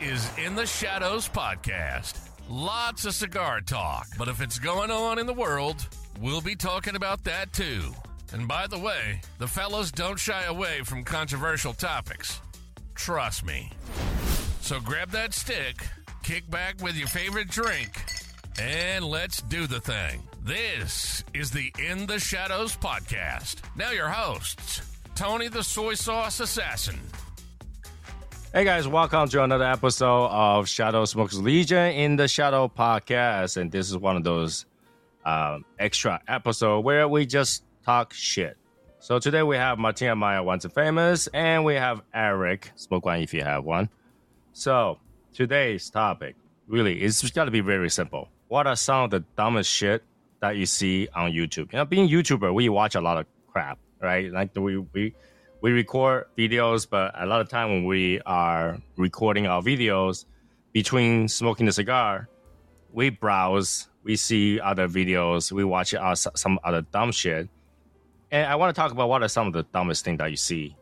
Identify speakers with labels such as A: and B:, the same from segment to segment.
A: is In the Shadows Podcast. Lots of cigar talk, but if it's going on in the world, we'll be talking about that too. And by the way, the fellows don't shy away from controversial topics. Trust me. So grab that stick, kick back with your favorite drink, and let's do the thing. This is the In the Shadows podcast. Now, your hosts, Tony the Soy Sauce Assassin.
B: Hey guys, welcome to another episode of Shadow Smokes Legion in the Shadow podcast. And this is one of those um, extra episode where we just talk shit. So today we have Martina Maya, once and famous, and we have Eric, smoke one if you have one. So today's topic really is got to be very simple. What are some of the dumbest shit that you see on YouTube? You know, being YouTuber, we watch a lot of crap, right? Like we we we record videos, but a lot of time when we are recording our videos between smoking the cigar, we browse, we see other videos, we watch uh, some other dumb shit. And I want to talk about what are some of the dumbest things that you see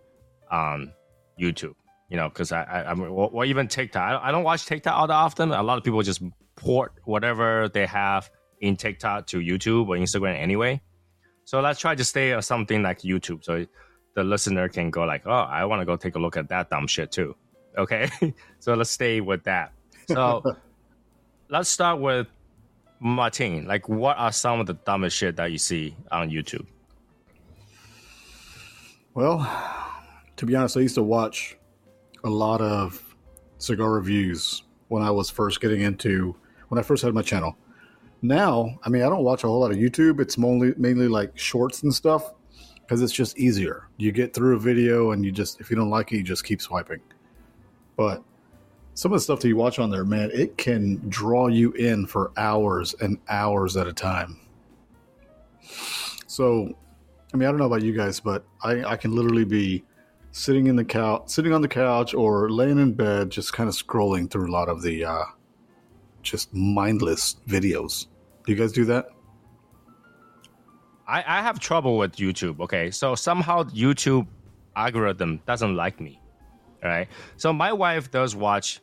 B: on YouTube. You know, because I, I, I mean, or, even TikTok. I don't watch TikTok all that often. A lot of people just port whatever they have in TikTok to YouTube or Instagram anyway. So let's try to stay on something like YouTube. So the listener can go like, oh, I want to go take a look at that dumb shit too. Okay, so let's stay with that. So let's start with Martin. Like, what are some of the dumbest shit that you see on YouTube?
C: Well, to be honest, I used to watch a lot of cigar reviews when I was first getting into when I first had my channel. Now, I mean, I don't watch a whole lot of YouTube. It's mainly mainly like shorts and stuff because it's just easier. You get through a video and you just, if you don't like it, you just keep swiping. But some of the stuff that you watch on there, man, it can draw you in for hours and hours at a time. So, I mean, I don't know about you guys, but I, I can literally be sitting in the couch, sitting on the couch, or laying in bed, just kind of scrolling through a lot of the uh, just mindless videos. Do you guys do that?
B: I, I have trouble with YouTube. Okay, so somehow YouTube algorithm doesn't like me. Right. So my wife does watch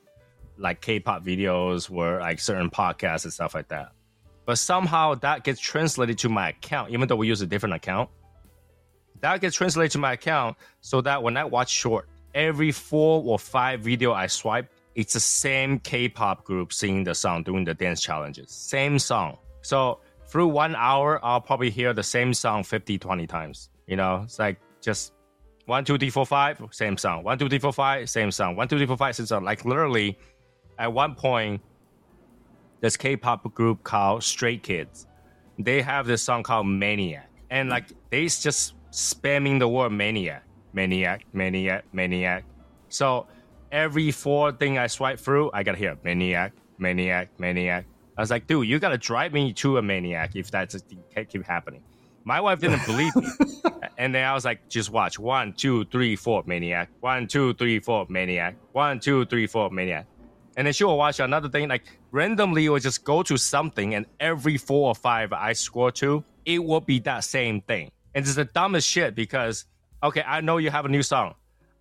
B: like K-pop videos or like certain podcasts and stuff like that. But somehow that gets translated to my account, even though we use a different account. That gets translated to my account so that when I watch short, every four or five video I swipe, it's the same K-pop group singing the song, doing the dance challenges. Same song. So through one hour, I'll probably hear the same song 50, 20 times. You know, it's like just one, two, three, four, five, same song. One, two, three, four, five, same song. One, two, three, four, five, same song. Like literally, at one point, this K-pop group called Stray Kids, they have this song called Maniac, and like they just spamming the word maniac, maniac, maniac, maniac. So every four thing I swipe through, I gotta hear maniac, maniac, maniac. I was like, dude, you gotta drive me to a maniac if that's keep happening. My wife didn't believe me, and then I was like, just watch one, two, three, four, maniac. One, two, three, four, maniac. One, two, three, four, maniac. And then she will watch another thing, like randomly, will just go to something, and every four or five I score to, it will be that same thing. And it's the dumbest shit because, okay, I know you have a new song.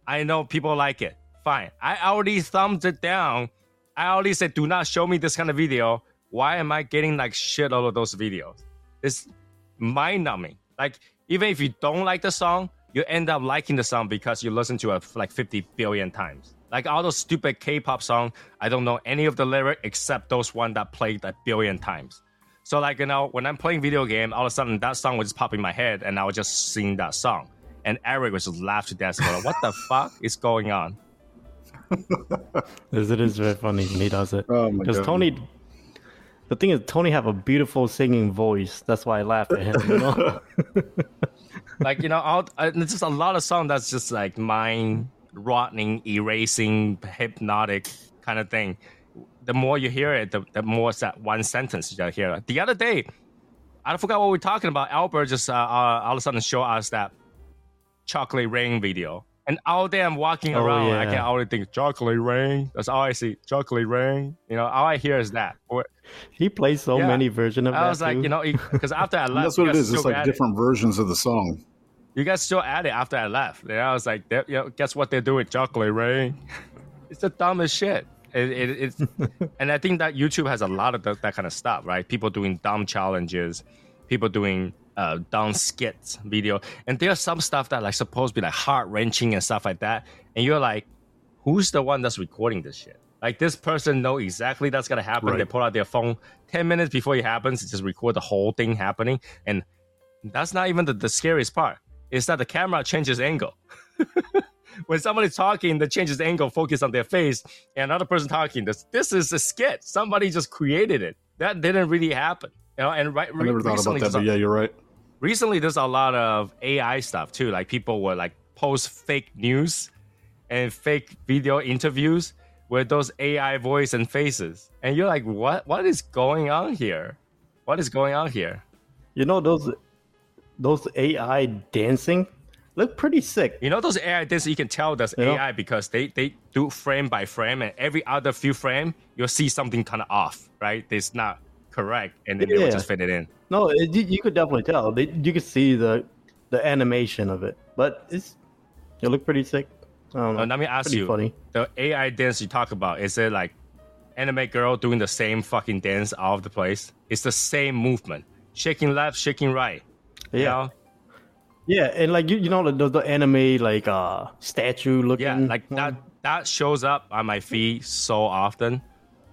B: I know people like it. Fine. I already thumbed it down. I already said, do not show me this kind of video why am I getting like shit all of those videos? It's mind numbing. Like even if you don't like the song, you end up liking the song because you listen to it like 50 billion times. Like all those stupid K-pop songs, I don't know any of the lyric except those one that played a billion times. So like you know, when I'm playing video game, all of a sudden that song would just pop in my head, and I would just sing that song. And Eric was just laugh to death, going, "What the fuck is going on?"
D: This it is very funny when he does it. Because oh Tony the thing is, Tony have a beautiful singing voice. That's why I laugh at him. You know?
B: like you know, all, uh, there's just a lot of songs that's just like mind rotting, erasing, hypnotic kind of thing. The more you hear it, the, the more that one sentence you hear. The other day, I forgot what we are talking about. Albert just uh, uh, all of a sudden show us that chocolate rain video and all day I'm walking oh, around, yeah. I can already think chocolate rain. That's all I see. Chocolate rain. You know, all I hear is that.
D: he plays so yeah. many versions of I that.
B: I was like,
D: too.
B: you know, because after I left,
C: that's what it is. It's like different it. versions of the song.
B: You guys still at it after I left. And I was like, you know, guess what they're doing? Chocolate rain. it's the dumbest shit. It, it, it's, and I think that YouTube has a lot of the, that kind of stuff, right? People doing dumb challenges, people doing uh, dumb skits video, and there's some stuff that like supposed to be like heart wrenching and stuff like that, and you're like, who's the one that's recording this shit? Like this person know exactly that's gonna happen. Right. They pull out their phone ten minutes before it happens, just record the whole thing happening, and that's not even the, the scariest part. Is that the camera changes angle. when somebody's talking, the changes angle, focus on their face, and another person talking. This this is a skit. Somebody just created it. That didn't really happen. You know, and right.
C: I never thought about that, but yeah, you're right.
B: Recently, there's a lot of AI stuff too. Like people will like post fake news and fake video interviews with those AI voice and faces, and you're like, what? What is going on here? What is going on here?
D: You know those those AI dancing look pretty sick.
B: You know those AI this you can tell that's you AI know? because they they do frame by frame, and every other few frame you'll see something kind of off, right? It's not correct, and then yeah. they will just fit it in.
D: No, it, you could definitely tell. They, you could see the the animation of it, but it's it looked pretty sick.
B: Uh, let me ask you: funny. the AI dance you talk about is it like anime girl doing the same fucking dance all of the place? It's the same movement, shaking left, shaking right.
D: Yeah. You know? Yeah, and like you, you know the, the anime like uh statue looking.
B: Yeah, like that that shows up on my feed so often.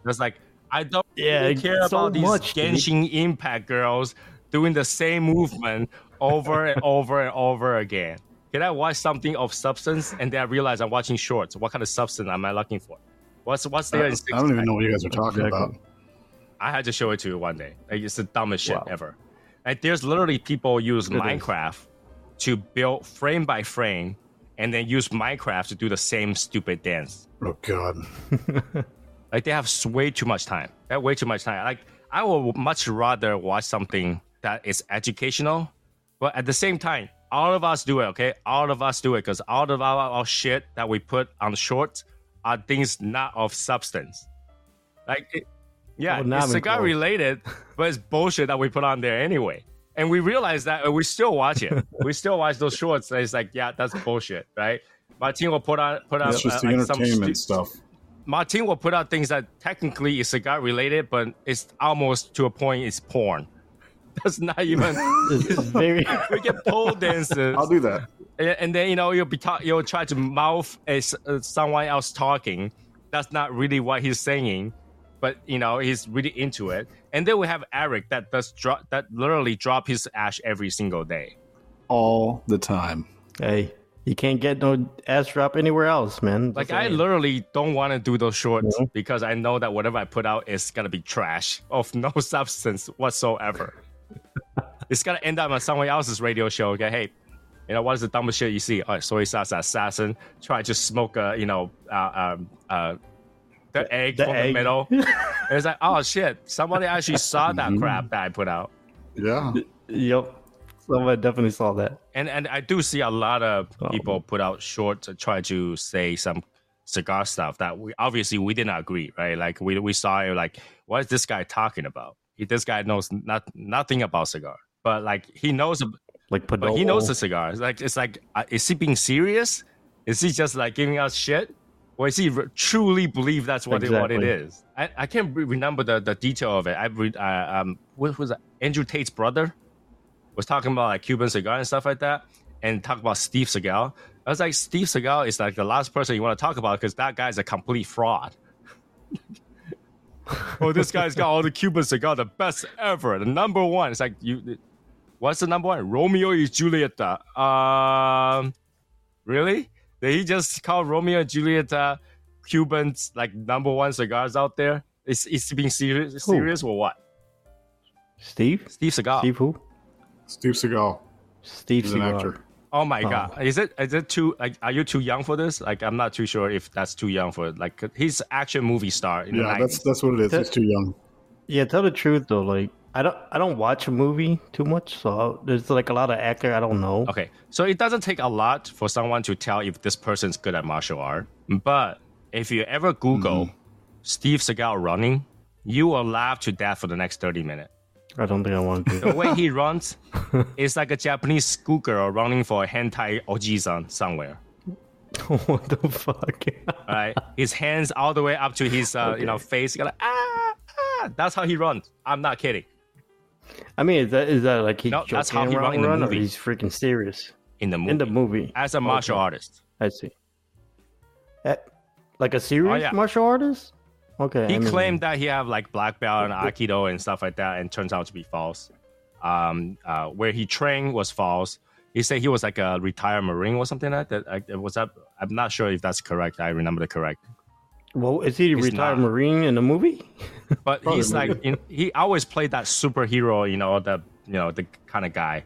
B: It's like I don't yeah, really care so about these much, Genshin dude. Impact girls doing the same movement over and over and over again. Can I watch something of substance and then I realize I'm watching shorts? What kind of substance am I looking for? What's what's there?
C: I, I don't even know what you guys are talking about.
B: I had to show it to you one day. Like, it's the dumbest shit wow. ever. Like there's literally people use it Minecraft. Is to build frame by frame and then use Minecraft to do the same stupid dance.
C: Oh god.
B: like they have way too much time. They have way too much time. Like I would much rather watch something that is educational, but at the same time, all of us do it, okay? All of us do it because all of our, our shit that we put on shorts are things not of substance. Like, it, yeah, oh, it's cigar related, but it's bullshit that we put on there anyway and we realize that we still watch it. we still watch those shorts. And it's like, yeah, that's bullshit, right? Martin will put on put on
C: uh, the like entertainment stu- stuff.
B: Martin will put out things that technically is cigar related, but it's almost to a point it's porn. That's not even. it's very. we get pole dances.
C: I'll do that.
B: And, and then you know you'll be ta- you'll try to mouth a, uh, someone else talking. That's not really what he's saying but you know he's really into it. And then we have Eric that does drop that literally drop his ash every single day,
C: all the time.
D: Hey, you can't get no ass drop anywhere else, man.
B: Like I literally don't want to do those shorts mm-hmm. because I know that whatever I put out is gonna be trash of no substance whatsoever. it's gonna end up on someone else's radio show. Okay, hey, you know what is the dumbest shit you see? All right, soy sauce assassin try to smoke a you know uh, um, uh, the egg the from egg. the middle. it's like, oh shit, somebody actually saw that mm-hmm. crap that I put out.
C: Yeah.
D: Yep. Somebody definitely saw that.
B: And and I do see a lot of oh. people oh. put out shorts to try to say some cigar stuff that we obviously we did not agree, right? Like we we saw it like, what is this guy talking about? He, this guy knows not nothing about cigar, but like he knows
D: like but
B: he knows the cigars. Like it's like, uh, is he being serious? Is he just like giving us shit? or is he truly believe that's what, exactly. it, what it is? I, I can't remember the, the detail of it. I read, uh, um, what was it? Andrew Tate's brother was talking about like Cuban cigar and stuff like that, and talk about Steve Seagal. I was like, Steve Seagal is like the last person you want to talk about because that guy's a complete fraud. oh, this guy's got all the Cuban cigar, the best ever, the number one. It's like you, what's the number one? Romeo y Julieta. Um, really? Did he just call Romeo and Juliet Cubans like number one cigars out there? Is is he being serious serious or what?
D: Steve?
B: Steve Seagal.
D: Steve who?
C: Steve Seagal.
D: Steve He's Seagal. an actor.
B: Oh my oh. god! Is it is it too like? Are you too young for this? Like, I'm not too sure if that's too young for it. Like, he's action movie star.
C: yeah, that's that's what it is. He's too young.
D: Yeah, tell the truth though. Like, I don't I don't watch a movie too much, so there's like a lot of actor I don't know.
B: Okay, so it doesn't take a lot for someone to tell if this person's good at martial art. But if you ever Google mm-hmm. Steve Seagal running, you will laugh to death for the next thirty minutes.
D: I don't think I want to.
B: the way he runs is like a Japanese schoolgirl running for a hentai ojizan somewhere.
D: what the fuck?
B: right, his hands all the way up to his uh, okay. you know face. Like, ah, ah, that's how he runs. I'm not kidding.
D: I mean, is that is that like he's
B: no, that's how he runs in the movie.
D: he's freaking serious
B: in the movie.
D: In the movie,
B: as a martial okay. artist.
D: I see. At, like a serious oh, yeah. martial artist. Okay.
B: He I mean, claimed that he have like black belt and aikido and stuff like that, and turns out to be false. Um, uh, where he trained was false. He said he was like a retired marine or something like that. Like, was that? I'm not sure if that's correct. I remember the correct.
D: Well, is he a retired not. marine in the movie?
B: But he's like know, he always played that superhero, you know, the you know the kind of guy,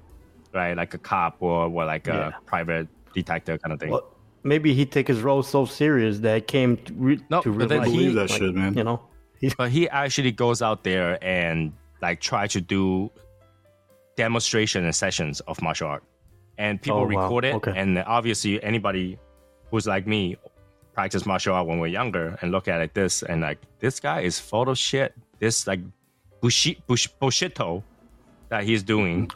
B: right? Like a cop or, or like a yeah. private detective kind of thing. Well,
D: maybe he take his role so serious that it came to, re-
B: no,
D: to
B: but
C: then
B: he,
C: that like, shit, man.
D: You know,
B: but he actually goes out there and like try to do demonstration and sessions of martial art, and people oh, record wow. it. Okay. And obviously, anybody who's like me practice martial art when we're younger and look at it this and like this guy is full of shit. This like bushi, bush, bushido that he's doing.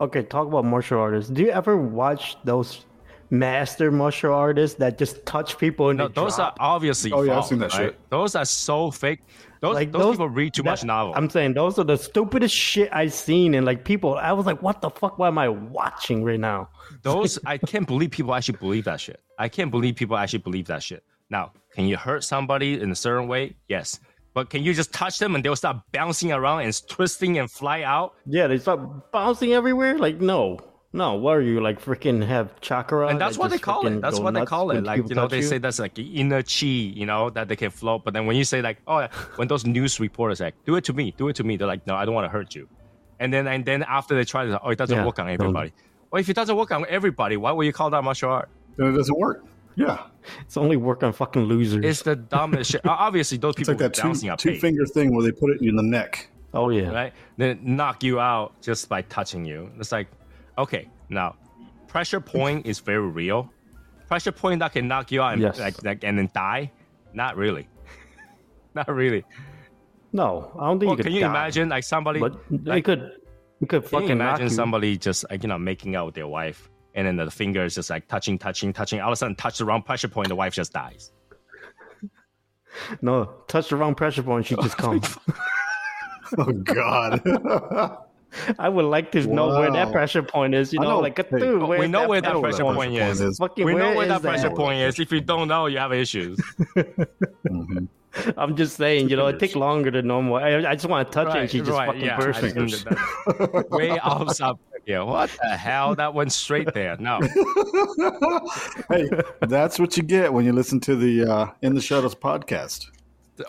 D: Okay, talk about martial artists. Do you ever watch those master martial artists that just touch people and no,
B: those
D: drop.
B: are obviously oh yeah I've seen that right? shit. Those are so fake. Those, like those, those people read too that, much novel.
D: I'm saying those are the stupidest shit I've seen, and like people, I was like, what the fuck? What am I watching right now?
B: Those I can't believe people actually believe that shit. I can't believe people actually believe that shit. Now, can you hurt somebody in a certain way? Yes. But can you just touch them and they'll start bouncing around and twisting and fly out?
D: Yeah, they start bouncing everywhere. Like no, no, what are you like? Freaking have chakra,
B: and that's what they call it. That's what they call it. Like you know, they you? say that's like inner chi, you know, that they can float. But then when you say like, oh, when those news reporters like, do it to me, do it to me, they're like, no, I don't want to hurt you. And then and then after they try to, oh, it doesn't yeah, work on everybody. Well, if it doesn't work on everybody, why would you call that martial art?
C: Then it doesn't work. Yeah,
D: it's only work on fucking losers.
B: It's the dumbest shit. Obviously, those people
C: it's like that two, two finger thing where they put it in the neck.
D: Oh yeah,
B: right. Then knock you out just by touching you. It's like, okay, now pressure point is very real. Pressure point that can knock you out and, yes. like, like, and then die? Not really. Not really.
D: No, I don't think
B: well,
D: you
B: Can you
D: die.
B: imagine like somebody?
D: But like, they could. You could fucking
B: you imagine somebody just like you know making out with their wife, and then the fingers just like touching, touching, touching. All of a sudden, touch the wrong pressure point, the wife just dies.
D: No, touch the wrong pressure point, she just comes.
C: oh God.
D: I would like to know wow. where that pressure point is. You know, know. like a dude,
B: we know where that pressure point is. is. Fucking, we know where that pressure point is. If you don't know, you have issues.
D: mm-hmm. I'm just saying, you know, it takes longer than normal. I, I just want to touch right, it and she just right, fucking yeah,
B: bursts. Way off sub. Yeah, what the hell? That went straight there. No.
C: hey, that's what you get when you listen to the uh, In the Shadows podcast.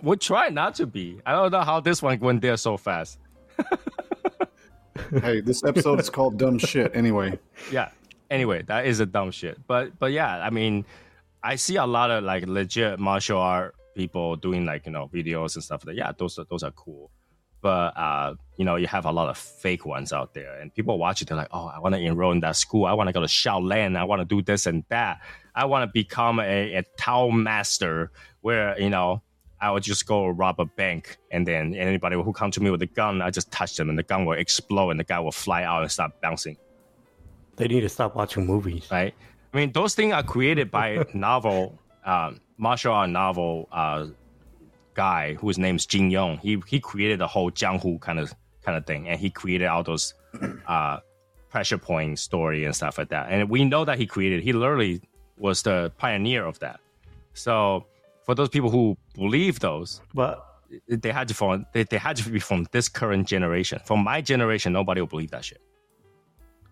B: We try not to be. I don't know how this one went there so fast
C: hey, this episode is called dumb shit anyway.
B: Yeah. Anyway, that is a dumb shit. But but yeah, I mean, I see a lot of like legit martial art people doing like you know videos and stuff like yeah those are those are cool but uh you know you have a lot of fake ones out there and people watch it they're like oh i want to enroll in that school i want to go to shaolin i want to do this and that i want to become a, a tao master where you know I would just go rob a bank, and then anybody who come to me with a gun, I just touch them, and the gun will explode, and the guy will fly out and start bouncing.
D: They need to stop watching movies,
B: right? I mean, those things are created by novel, um, martial art novel uh, guy whose name's Jin Yong. He he created the whole Jianghu kind of kind of thing, and he created all those uh, pressure point story and stuff like that. And we know that he created. He literally was the pioneer of that. So for those people who believe those,
D: but
B: they had to from they, they had to be from this current generation. From my generation, nobody will believe that shit.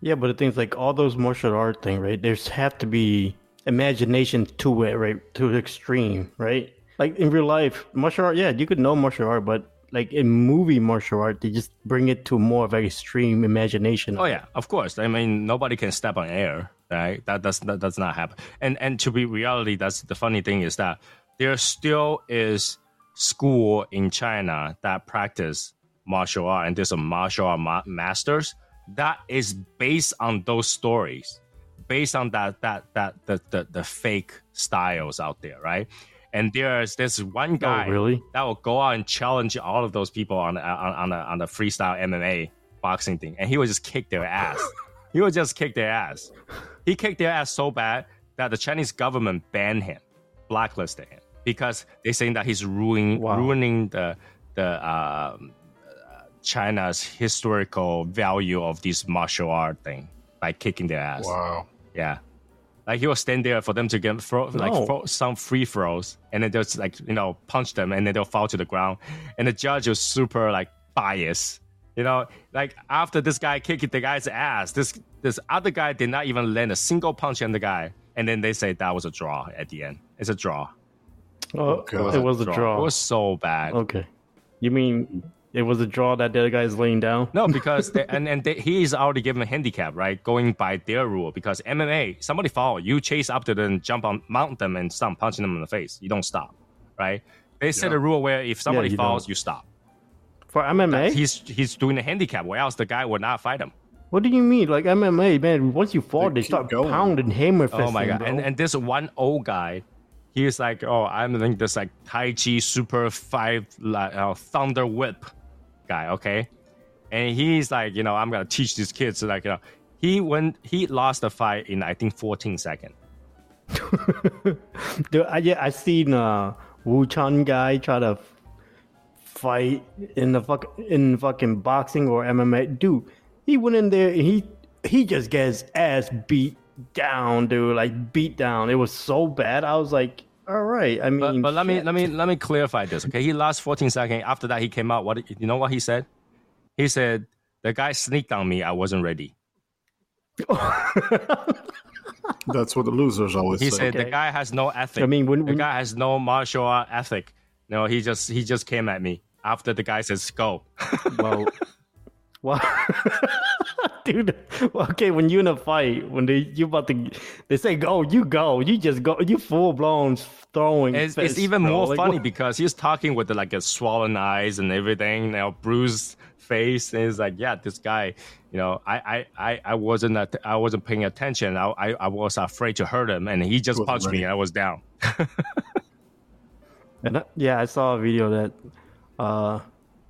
D: Yeah, but the things like all those martial art thing, right? There's have to be imagination to it, right? To the extreme, right? Like in real life, martial art, yeah, you could know martial art, but like in movie martial art, they just bring it to more of an extreme imagination.
B: Oh yeah, of course. I mean, nobody can step on air, right? That does that does not happen. And and to be reality, that's the funny thing is that there still is school in China that practice martial art, and there's a martial art ma- masters that is based on those stories, based on that that that the the, the fake styles out there, right? And there's this one oh, guy
D: oh, really?
B: that will go out and challenge all of those people on on on a, on the freestyle MMA boxing thing, and he would just kick their ass. he would just kick their ass. He kicked their ass so bad that the Chinese government banned him, blacklisted him because they're saying that he's ruining
D: Wow.
B: ruining the the um, uh, China's historical value of this martial art thing by kicking their ass.
C: Wow.
B: Yeah. Like he will stand there for them to get throw, like
D: No.
B: throw some free throws, and then just like you know punch them, and then they'll fall to the ground. And the judge was super like biased, you know. Like after this guy kicked the guy's ass, this this other guy did not even land a single punch on the guy, and then they say that was a draw at the end. It's a draw.
D: Oh, oh
C: God.
D: it was a draw.
B: It was so bad.
D: Okay. You mean it was a draw that the other guy's laying down?
B: No, because they, and and they, he is already given a handicap, right? Going by their rule, because MMA, somebody fall, you chase up to them, jump on, mount them, and start punching them in the face. You don't stop, right? They set
C: Yeah.
B: a rule where if somebody
D: you
B: falls,
D: don't.
B: you stop.
D: For MMA?
B: He's he's doing a handicap, or else the guy would not fight him.
D: What do you mean? Like MMA, man, once you fall,
C: They
D: they, start
C: going.
D: pounding hammer fisting,
B: Oh my god!
D: bro.
B: And and this one old guy, he's like, oh, I'm like this like Tai Chi Super Five like uh, Thunder Whip guy, okay? And he's like, you know, I'm gonna teach these kids like, you know, he when he lost the fight in I think 14 seconds.
D: Dude, I, yeah, I seen uh, Wing Chun guy try to fight in the fuck in fucking boxing or MMA. Dude, he went in there and he he just gets ass beat down, dude. Like beat down. It was so bad. I was like, all right. I
B: But,
D: mean,
B: but let me let me let me clarify this, okay? He lost 14 seconds. After that, he came out. What you know? What he said? He said the guy sneaked on me. I wasn't ready.
C: That's what the losers always say.
B: He
C: say.
B: said the guy has no ethic.
D: I mean, when,
B: the guy has no martial art ethic. No, he just he just came at me after the guy says go.
D: well, well, dude. Okay, when you're in a fight, when they you about to, they say go, you go, you just go, you full blown throwing.
B: It's, it's even
D: bro.
B: more
D: Like,
B: funny
D: what-
B: because he's talking with like a swollen eyes and everything, you know, bruised face, and it's like, yeah, this guy, you know, I I I, I wasn't at, I wasn't paying attention. I, I I was afraid to hurt him, and he just punched me, and I was down.
D: And I- yeah, I saw a video that uh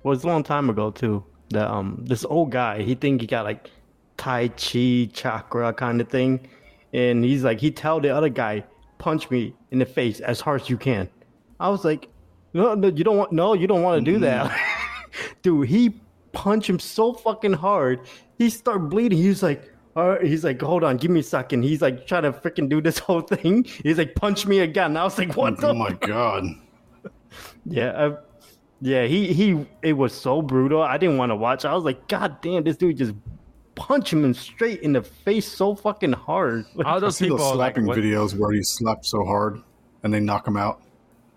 D: was a long time ago too. That um this old guy, he think he got like Tai Chi chakra kind of thing, and he's like he tell the other guy punch me in the face as hard as you can. I was like, no, no you don't want no, you don't want to do that, dude. He punched him so fucking hard, he started bleeding. He's like. All right, he's like, hold on, give me a second. He's like trying to freaking do this whole thing. He's like, punch me again. I was like, what the
C: oh my god.
D: yeah, I, yeah. He he. It was so brutal. I didn't want to watch. I was like, God damn, this dude just punched him straight in the face so fucking hard.
B: All
C: I
B: those
C: see
B: people
C: those slapping
B: what-
C: videos where he slaps so hard and they knock him out.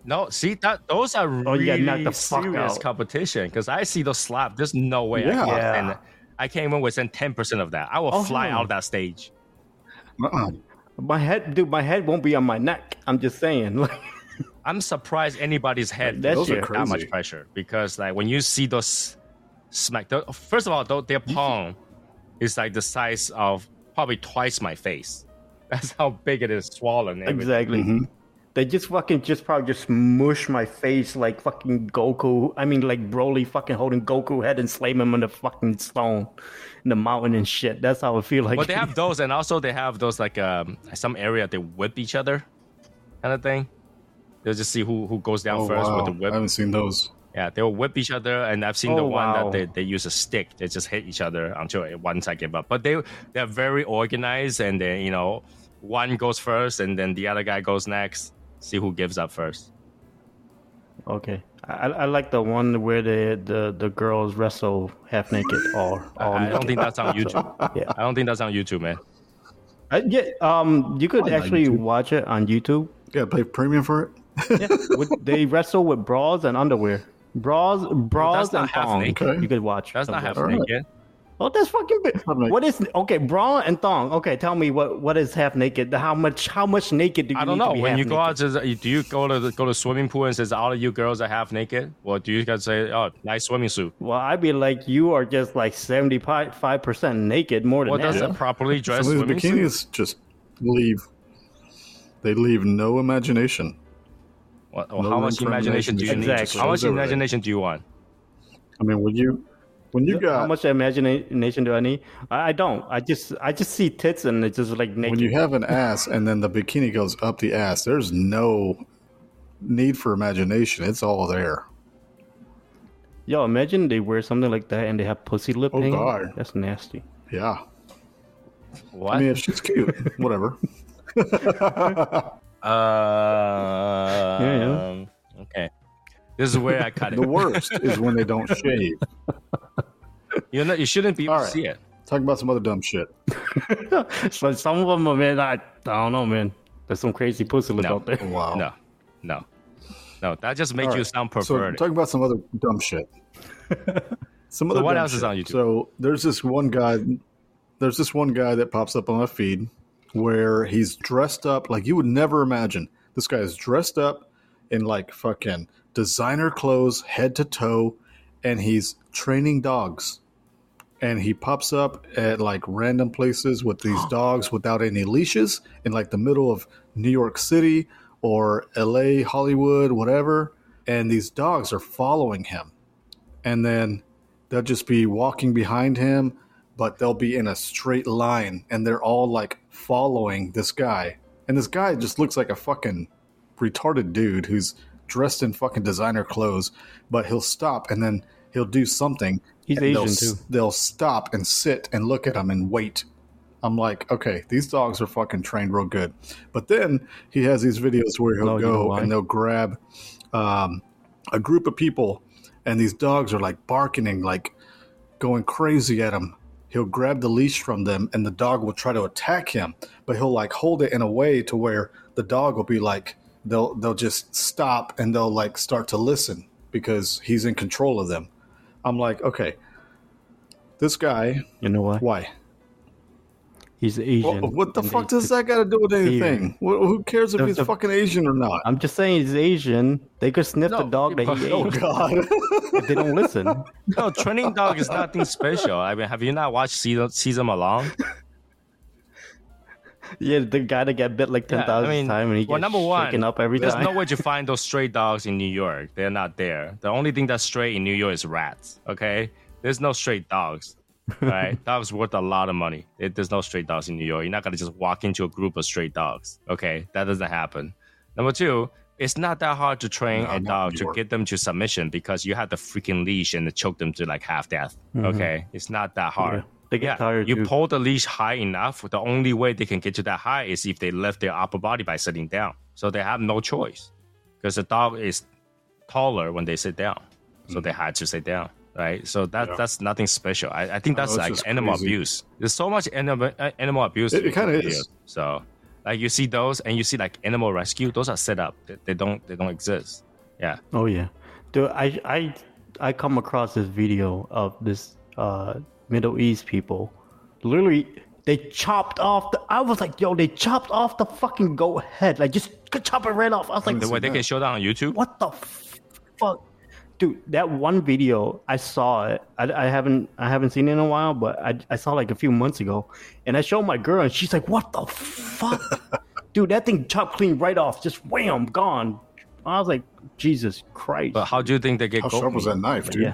B: No, see that those are
D: Oh,
B: really
D: yeah, knock the fuck
B: serious
D: out.
B: competition because I see those slap. There's no way I
C: Yeah.
B: can
D: Yeah.
B: withstand. I can't even withstand ten percent of that. I will
D: Oh,
B: fly
D: hell
B: out of that stage.
C: Uh-uh.
D: my head, dude, my head won't be on my neck. I'm just saying. Like,
B: I'm surprised anybody's head
D: That
B: goes
D: shit-
B: that much pressure because like when you see those smack, tho- first of all, though, their palm is like the size of probably twice my face. That's how big it is, swollen. everything.
D: exactly.
C: Mm-hmm.
D: They just fucking just probably just mush my face like fucking Goku. I mean, like Broly fucking holding Goku head and slam him on the fucking stone in the mountain and shit. That's how I feel like.
B: But they have those, and also they have those like um some area they whip each other, kind of thing. They'll just see who who goes down
C: Oh,
B: first
C: wow.
B: with the whip.
C: I haven't seen those.
B: Yeah, they'll whip each other, and I've seen the one
D: wow.
B: that they, they use a stick. They just hit each other until one side give up. But they they're very organized, and then you know one goes first, and then the other guy goes next. See who gives up first.
D: Okay, I, I like the one where the, the, the girls wrestle half naked or all
B: I
D: naked.
B: don't think that's on YouTube.
D: Yeah.
B: I don't think that's on YouTube, man.
D: Uh, yeah, um, you could
C: on
D: actually watch it on YouTube.
C: Yeah, pay premium for it.
D: Yeah, with, they wrestle with bras and underwear. Bras, oh, bras
B: not
D: and thong.
B: naked.
D: You could watch.
B: That's not half
D: wrestling.
C: Alright.
B: naked.
D: Oh, that's fucking big. What is okay? Bra and thong. Okay, tell me what what is half naked? How much how much naked do you
B: I don't
D: need
B: know.
D: to be
B: When you go
D: naked?
B: out, to the- do you go to the, go to swimming pool and says all of you girls are half naked, or do you guys say, "Oh, nice swimming suit"?
D: Well, I'd be like, you are just like seventy five percent naked, more than
B: What does
D: that.
B: a properly dressed
C: Some of
B: swimming
C: these
B: suit?
C: bikinis just leave. They leave no imagination.
B: What, or
C: No
B: how much imagination do you need?
D: imagination.
B: How much imagination do you want?
C: I mean, would you When you got How
D: much imagination do I need? I, I don't. I just I just see tits and it's just like naked.
C: when you have an ass and then the bikini goes up the ass, there's no need for imagination. It's all there.
D: Yo, imagine they wear something like that and they have pussy lip
C: Oh,
D: hanging.
C: God.
D: That's nasty.
C: Yeah.
B: What?
C: I mean, if she's cute, whatever.
B: uh,
D: Yeah,
B: Okay. This is where I cut it.
C: The worst is when they don't shave.
B: You know, you shouldn't be able
C: All
B: to see it.
C: Talk about some other dumb shit.
D: so some of them, man, I, I don't know, man. There's some crazy pussy lip
B: No.
D: out there.
C: Wow.
B: No, no, no. That just makes
C: All
B: you
C: right.
B: sound
C: So
B: perverted.
C: talk about some other dumb shit. some other
B: what
C: dumb
B: else is on YouTube?
C: So there's this one guy. There's this one guy that pops up on my feed where he's dressed up like you would never imagine. This guy is dressed up in like fucking designer clothes, head to toe, and he's training dogs. And he pops up at like random places with these dogs without any leashes in like the middle of New York City or LA, Hollywood, whatever. And these dogs are following him. And then they'll just be walking behind him, but they'll be in a straight line and they're all like following this guy. And this guy just looks like a fucking retarded dude who's dressed in fucking designer clothes, but he'll stop and then he'll do something.
D: He's
C: and they'll,
D: Asian, too.
C: They'll stop and sit and look at him and wait. I'm like, okay, these dogs are fucking trained real good. But then he has these videos where he'll
D: No,
C: go and they'll grab um, a group of people, and these dogs are like barking, like going crazy at him. He'll grab the leash from them, and the dog will try to attack him, but he'll like hold it in a way to where the dog will be like they'll they'll just stop and they'll like start to listen because he's in control of them. I'm like, okay, this guy,
D: You know what?
C: why?
D: He's Asian.
C: What, what the fuck does that got to do with anything? Wh- Who cares if
D: The-
C: he's
D: the-
C: fucking Asian or not?
D: I'm just saying he's Asian. They could sniff the dog that he
C: Oh
D: ate
C: God!
D: if they don't listen.
B: no, training dog is nothing special. I mean, have you not watched Cesar, Cesar Millan?
D: Yeah, the guy that got bit like ten
B: Yeah, I mean,
D: times and he
B: well,
D: gets
B: number one,
D: shaken up every
B: there's
D: time.
B: no way to find those stray dogs in New York. They're not there. The only thing that's stray in New York is rats. Okay, there's no stray dogs. Right, dogs worth a lot of money. There- There's no stray dogs in New York. You're not gonna just walk into a group of stray dogs. Okay, that doesn't happen. Number two, it's not that hard to train
C: No,
B: a dog to get them to submission because you have the freaking leash and choke them to like half death. Okay, it's not that hard.
D: Mm-hmm. Yeah, they get tired
B: You
D: too.
B: pull the leash high enough. The only way they can get to that high is if they lift their upper body by sitting down. So they have no choice because the dog is taller when they sit down. So they had to sit down, right? So that
C: Yeah.
B: that's nothing special. I, I think
C: I
B: that's
C: know,
B: like animal
C: crazy.
B: abuse. There's so much animal uh, animal abuse.
C: It- it kinda is.
B: So like you see those and you see like animal rescue. Those are set up. They, they don't they don't exist. Yeah.
D: Oh yeah, dude. I I I come across this video of this uh Middle East people. Literally, they chopped off the. I was like, yo, they chopped off the fucking goat head. Like, just chop it right off. I was like,
B: The way they can show that on YouTube.
D: what the fuck, dude? That one video, I saw it. I, I haven't I haven't seen it in a while, but I I saw like a few months ago, and I showed my girl, and she's like, what the fuck, dude? That thing chopped clean right off, just wham, gone. I was like, Jesus Christ.
B: But how do you think they get
C: How
B: goat
C: sharp was that knife, dude?
D: Yeah.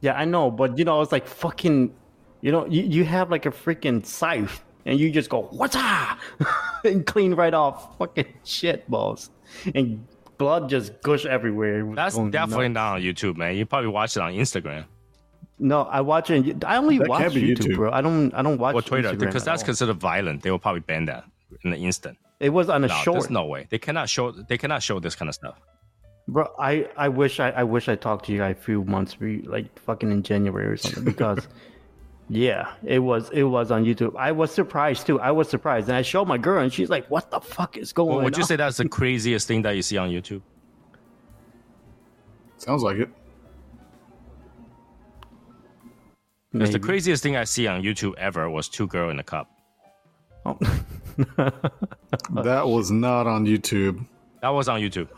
D: Yeah, I know, but you know, it's like fucking, you know, you, you have like a freaking scythe and you just go, what's and clean right off fucking shit balls. And blood just gush everywhere.
B: That's definitely
D: nuts.
B: not on YouTube, man. You probably watch it on Instagram
D: No, I watch it. I only
C: That
D: watch YouTube,
C: YouTube.
D: bro. I don't, I don't watch
B: or Twitter
D: Instagram
B: because that's
D: all.
B: considered violent. They will probably ban that in an instant.
D: It was on a
B: No,
D: short.
B: there's no way. They cannot show. They cannot show this kind of stuff.
D: Bro, I, I wish I, I wish I talked to you guys a few months, like fucking in January or something, because yeah, it was it was on YouTube. I was surprised too. I was surprised, and I showed my girl, and she's like, "What the fuck is going
B: Well,
D: on?"
B: would you say that's the craziest thing that you see on YouTube?
C: Sounds like it.
B: Because the craziest thing I see on YouTube ever was two girl in a cup.
D: Oh.
C: That was not on YouTube.
B: That was on YouTube.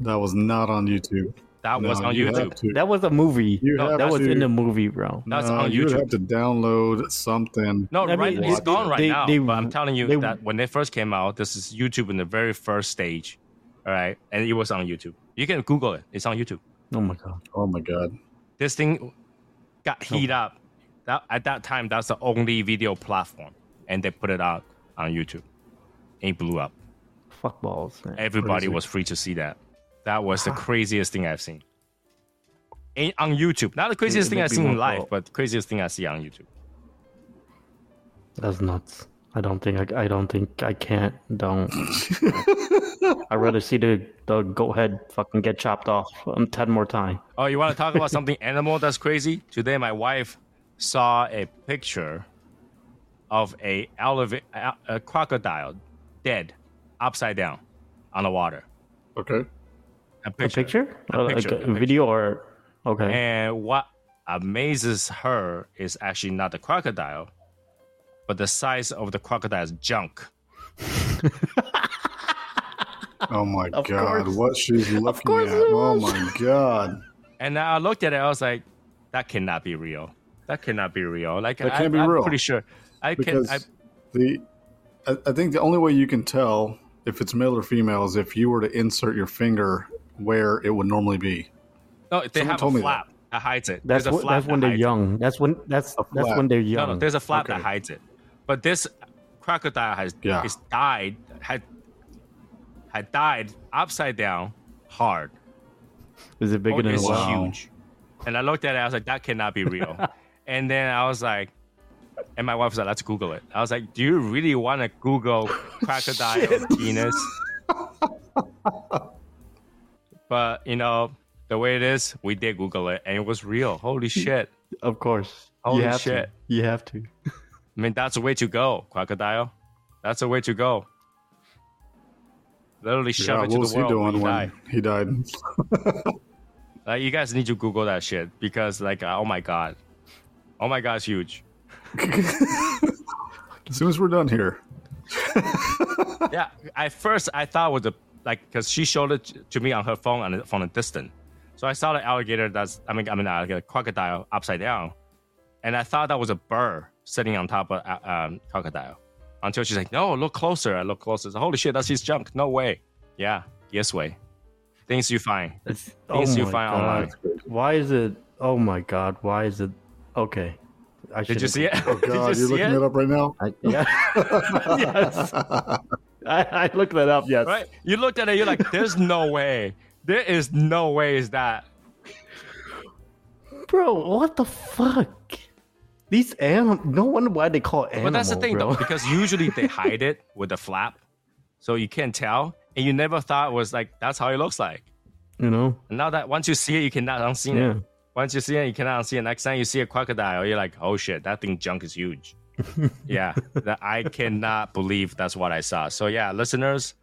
C: That was not on YouTube.
B: That
C: No,
B: was on
C: you
B: YouTube.
C: to-
D: that was a movie.
C: You
B: No,
C: have
D: that was
C: to-
D: in the movie, bro.
B: That's
C: no,
B: on
C: You'd have to download something.
B: No,
D: I
B: right,
D: they-
B: it's gone right
D: they-
B: now.
D: they-
B: but I'm telling you
D: they-
B: that when they first came out, this is YouTube in the very first stage. All right, and it was on YouTube. You can Google it. It's on YouTube.
D: Oh my god.
C: Oh my god.
B: This thing, got oh. heat up. That at that time, that's the only video platform, and they put it out on YouTube. And it blew up.
D: Fuck balls, man.
B: Everybody
C: Crazy.
B: was free to see that. That was the craziest thing I've seen. In, on YouTube, not the craziest
D: It
B: thing I've seen in
D: want
B: life, but the craziest thing I see on YouTube.
D: That's nuts. I don't think I, I don't think I can't. Don't. I'd rather see the the goat head fucking get chopped off um, ten more times.
B: Oh, you want to talk about something animal that's crazy? Today, my wife saw a picture of a, eleva- a, a crocodile dead, upside down, on the water.
C: Okay.
B: A
D: A
B: picture.
D: picture?
B: A
D: oh, like
B: picture,
D: a,
B: a picture.
D: video or okay?
B: And what amazes her is actually not the crocodile, but the size of the crocodile's junk.
C: Oh my
D: Of
C: god,
D: course.
C: what she's looking
D: course
C: at. Oh my god.
B: And I looked at it, I was like, that cannot be real. That cannot be real. Like,
C: That
B: I,
C: can't be
B: I'm
C: real.
B: pretty sure. I can.
C: Because
B: I,
C: the I, I think the only way you can tell if it's male or female is if you were to insert your finger where it would normally be.
B: no, they
C: Someone
B: have
C: told
B: a
C: me that.
B: flap that hides it.
D: that's
B: There's a
D: what,
B: flap
D: that's when they're
B: hides it.
D: young. That's when that's that's when they're young.
B: no, there's a flap that hides it. But this crocodile has
C: Yeah.
B: is died had had died upside down hard.
D: Is it bigger
B: Oh,
D: than a
B: it's
C: wow.
B: huge. And I looked at it, I was like, that cannot be real. and then I was like, and my wife was like, let's Google it. I was like, do you really want to Google crocodile penis? but you know, the way it is, we did Google it and it was real. Holy shit.
D: Of course.
B: Holy
D: you have
B: shit.
D: To. You have to.
B: I mean, that's the way to go, crocodile. That's the way to go. Literally shove
C: Yeah,
B: it
C: what
B: to
C: was
B: the
C: he
B: world when
C: doing
B: you
C: when he died?
B: Like, you guys need to Google that shit because, like, uh, oh my god, oh my god, it's huge.
C: As soon as we're done here.
B: yeah, at first I thought it was a like because she showed it to me on her phone on, from a distance. So I saw the alligator that's I mean I mean uh, a crocodile upside down, and I thought that was a bird sitting on top of a um, crocodile. Until she's like, "No, look closer." I look closer. So, Holy shit, that's his junk. No way. Yeah, yes way. Things you find.
D: It's,
B: Things
D: oh
B: you
D: my
B: find
D: God.
B: online.
D: Why is it? Oh my god! Why is it? Okay. I
B: Did you see it?
C: Oh
B: Did
C: god,
B: you
C: you're
B: see
C: looking
B: it?
C: it up right now?
D: I, yeah. yes. I, I looked that up. Yes.
B: Right? You looked at it. You're like, "There's no way. There is no way is that."
D: Bro, what the fuck? These animals. No wonder why they call animals.
B: But that's the thing,
D: bro.
B: though, because usually they hide it with a flap, so you can't tell, and you never thought it was like that's how it looks like.
D: you know.
B: And now that once you see it, you cannot unsee
D: Yeah.
B: it. Once you see it, you cannot unsee it. Next time you see a crocodile, you're like, oh shit, that thing junk is huge. Yeah, that I cannot believe that's what I saw. So yeah, listeners,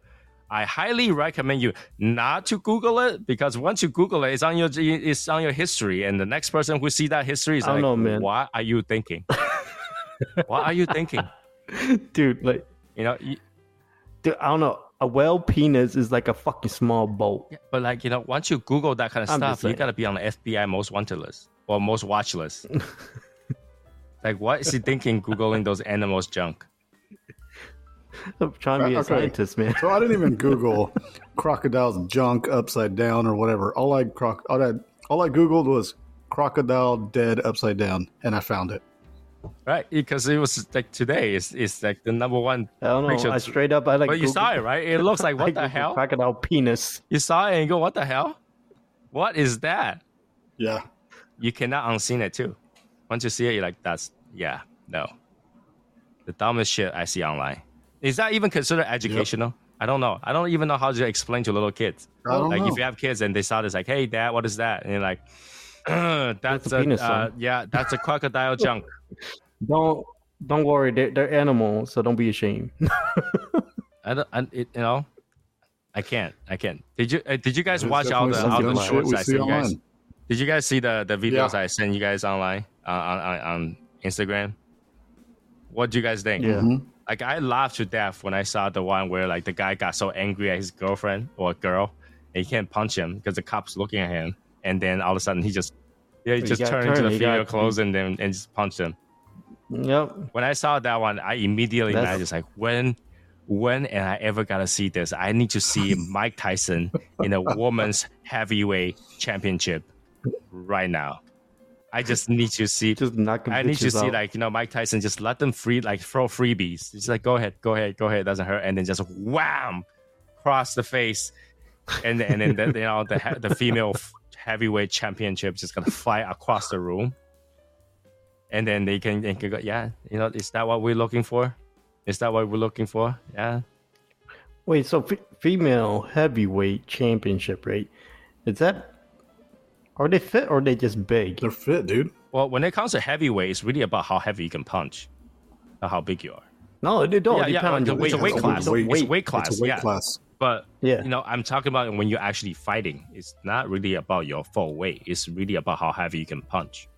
B: I highly recommend you not to Google it because once you Google it, it's on your it's on your history, and the next person who see that history is
D: I
B: like,
D: know, man.
B: what are you thinking? what are you thinking?
D: Dude, like,
B: You know, you,
D: dude, I don't know. A whale penis is like a fucking small boat.
B: Yeah, but like you know, once you Google that kind of
D: I'm
B: stuff, you gotta be on the FBI most wanted list or most watch list. like, what is he thinking? Googling those animals junk.
D: I'm trying to be a
C: Okay.
D: scientist, man.
C: So I didn't even Google crocodile's junk upside down or whatever. All I croc all I all I Googled was crocodile dead upside down, and I found it.
B: Right? Because it was like today is is like the number one.
D: I don't know.
B: picture.
D: I straight up, I like.
B: But you saw it, right? It looks like what the hell?
D: Crocodile penis.
B: You saw it and you go, what the hell? What is that?
C: Yeah.
B: You cannot unseen it too. Once you see it, you're like, that's yeah, no. The dumbest shit I see online. Is that even considered educational? I don't know. I don't even know how to explain to little kids.
C: I don't
B: like
C: know.
B: if you have kids and they saw this, like, "Hey, dad, what is that?" And you're like, "That's
D: That's a
B: a,
D: penis,
B: uh, yeah, that's a crocodile junk."
D: Don't don't worry. They're, they're animals, so don't be ashamed.
B: I don't, I, it, you know, I can't, I can't. Did you uh, did you guys
C: There's
B: watch all the
C: definitely
B: all the shorts I
C: see
B: sent you guys? Did you guys see the the videos
C: Yeah.
B: I sent you guys online uh, on, on on Instagram? What do you guys think?
D: Yeah.
C: Mhm.
B: Like I laughed to death when I saw the one where like the guy got so angry at his girlfriend or girl, and he can't punch him because the cops looking at him, and then all of a sudden he just yeah he
D: He
B: just
D: got
B: turned into the
D: he
B: female
D: got-
B: clothes and then and just punched him.
D: Yep.
B: When I saw that one, I immediately
D: That's-
B: imagined like when when am I ever gonna see this? I need to see Mike Tyson in a woman's heavyweight championship right now. I just need to see.
D: Just knocking
B: I need to see
D: out.
B: like you know Mike Tyson just let them free like throw freebies. It's like go ahead, go ahead, go ahead. It doesn't hurt, and then just wham, cross the face, and and then the, you know the the female heavyweight championship just gonna fly across the room, and then they can, they can go. Yeah, you know, is that what we're looking for? Is that what we're looking for? Yeah.
D: Wait, so f- female heavyweight championship, right? Is that are they fit or are they just big?
C: They're fit, dude.
B: Well, when it comes to heavyweight, it's really about how heavy you can punch, not how big you are.
D: No, they don't.
B: Yeah,
D: It
B: yeah,
D: depends on
B: the weight- the
C: It's a
B: class.
C: weight-
B: It's weight class.
C: It's a weight
B: yeah.
C: class.
B: But
D: Yeah.
B: you know, I'm talking about when you're actually fighting. It's not really about your full weight. It's really about how heavy you can punch.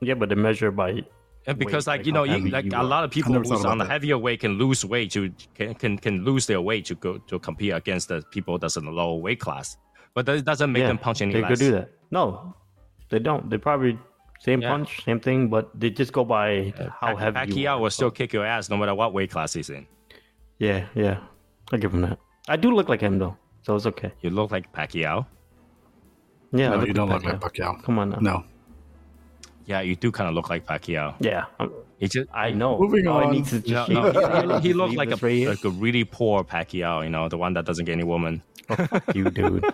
D: Yeah, but they measure by
B: And because,
D: Weight,
B: like
D: like
B: you know, you, like
D: you
B: a lot of people who's on
C: about
B: the
C: that.
B: heavier weight can lose weight to can, can can lose their weight to go to compete against the people that's in the lower weight class. But that doesn't make
D: yeah,
B: them punch any
D: they
B: less.
D: could do that. No, they don't. They probably same
B: Yeah.
D: punch, same thing, but they just go by uh, how
B: Pa-
D: heavy. you
B: Pacquiao
D: are.
B: will still kick your ass no matter what weight class he's in.
D: Yeah, yeah. I give him that. I do look like him though, so it's okay.
B: You look like Pacquiao.
D: Yeah,
C: No,
D: look
C: you don't look like Pacquiao.
D: Come on now.
C: No.
B: Yeah, you do kind of look like Pacquiao.
D: Yeah, I'm-
B: He just
D: I know.
C: Moving
D: All
C: on.
D: need to
B: No, no, he, he looked like a,
D: right
B: like a really poor Pacquiao, you know, the one that doesn't get any woman.
D: you dude.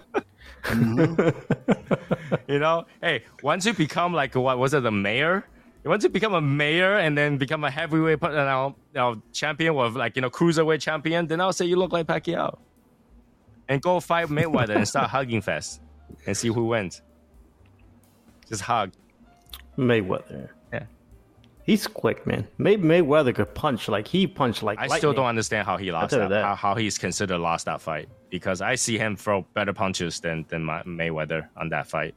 B: You know, hey, once you become like what was it, the mayor? Once you become a mayor and then become a heavyweight you know, you know, champion or like you know cruiserweight champion, then I'll say you look like Pacquiao. And go fight Mayweather and start hugging fest and see who wins. Just hug.
D: Mayweather.
B: Yeah.
D: He's quick, man. May Mayweather could punch like he punched like.
B: I still don't understand how he lost that,
D: that.
B: How, how he's considered lost that fight because I see him throw better punches than than my, Mayweather on that fight.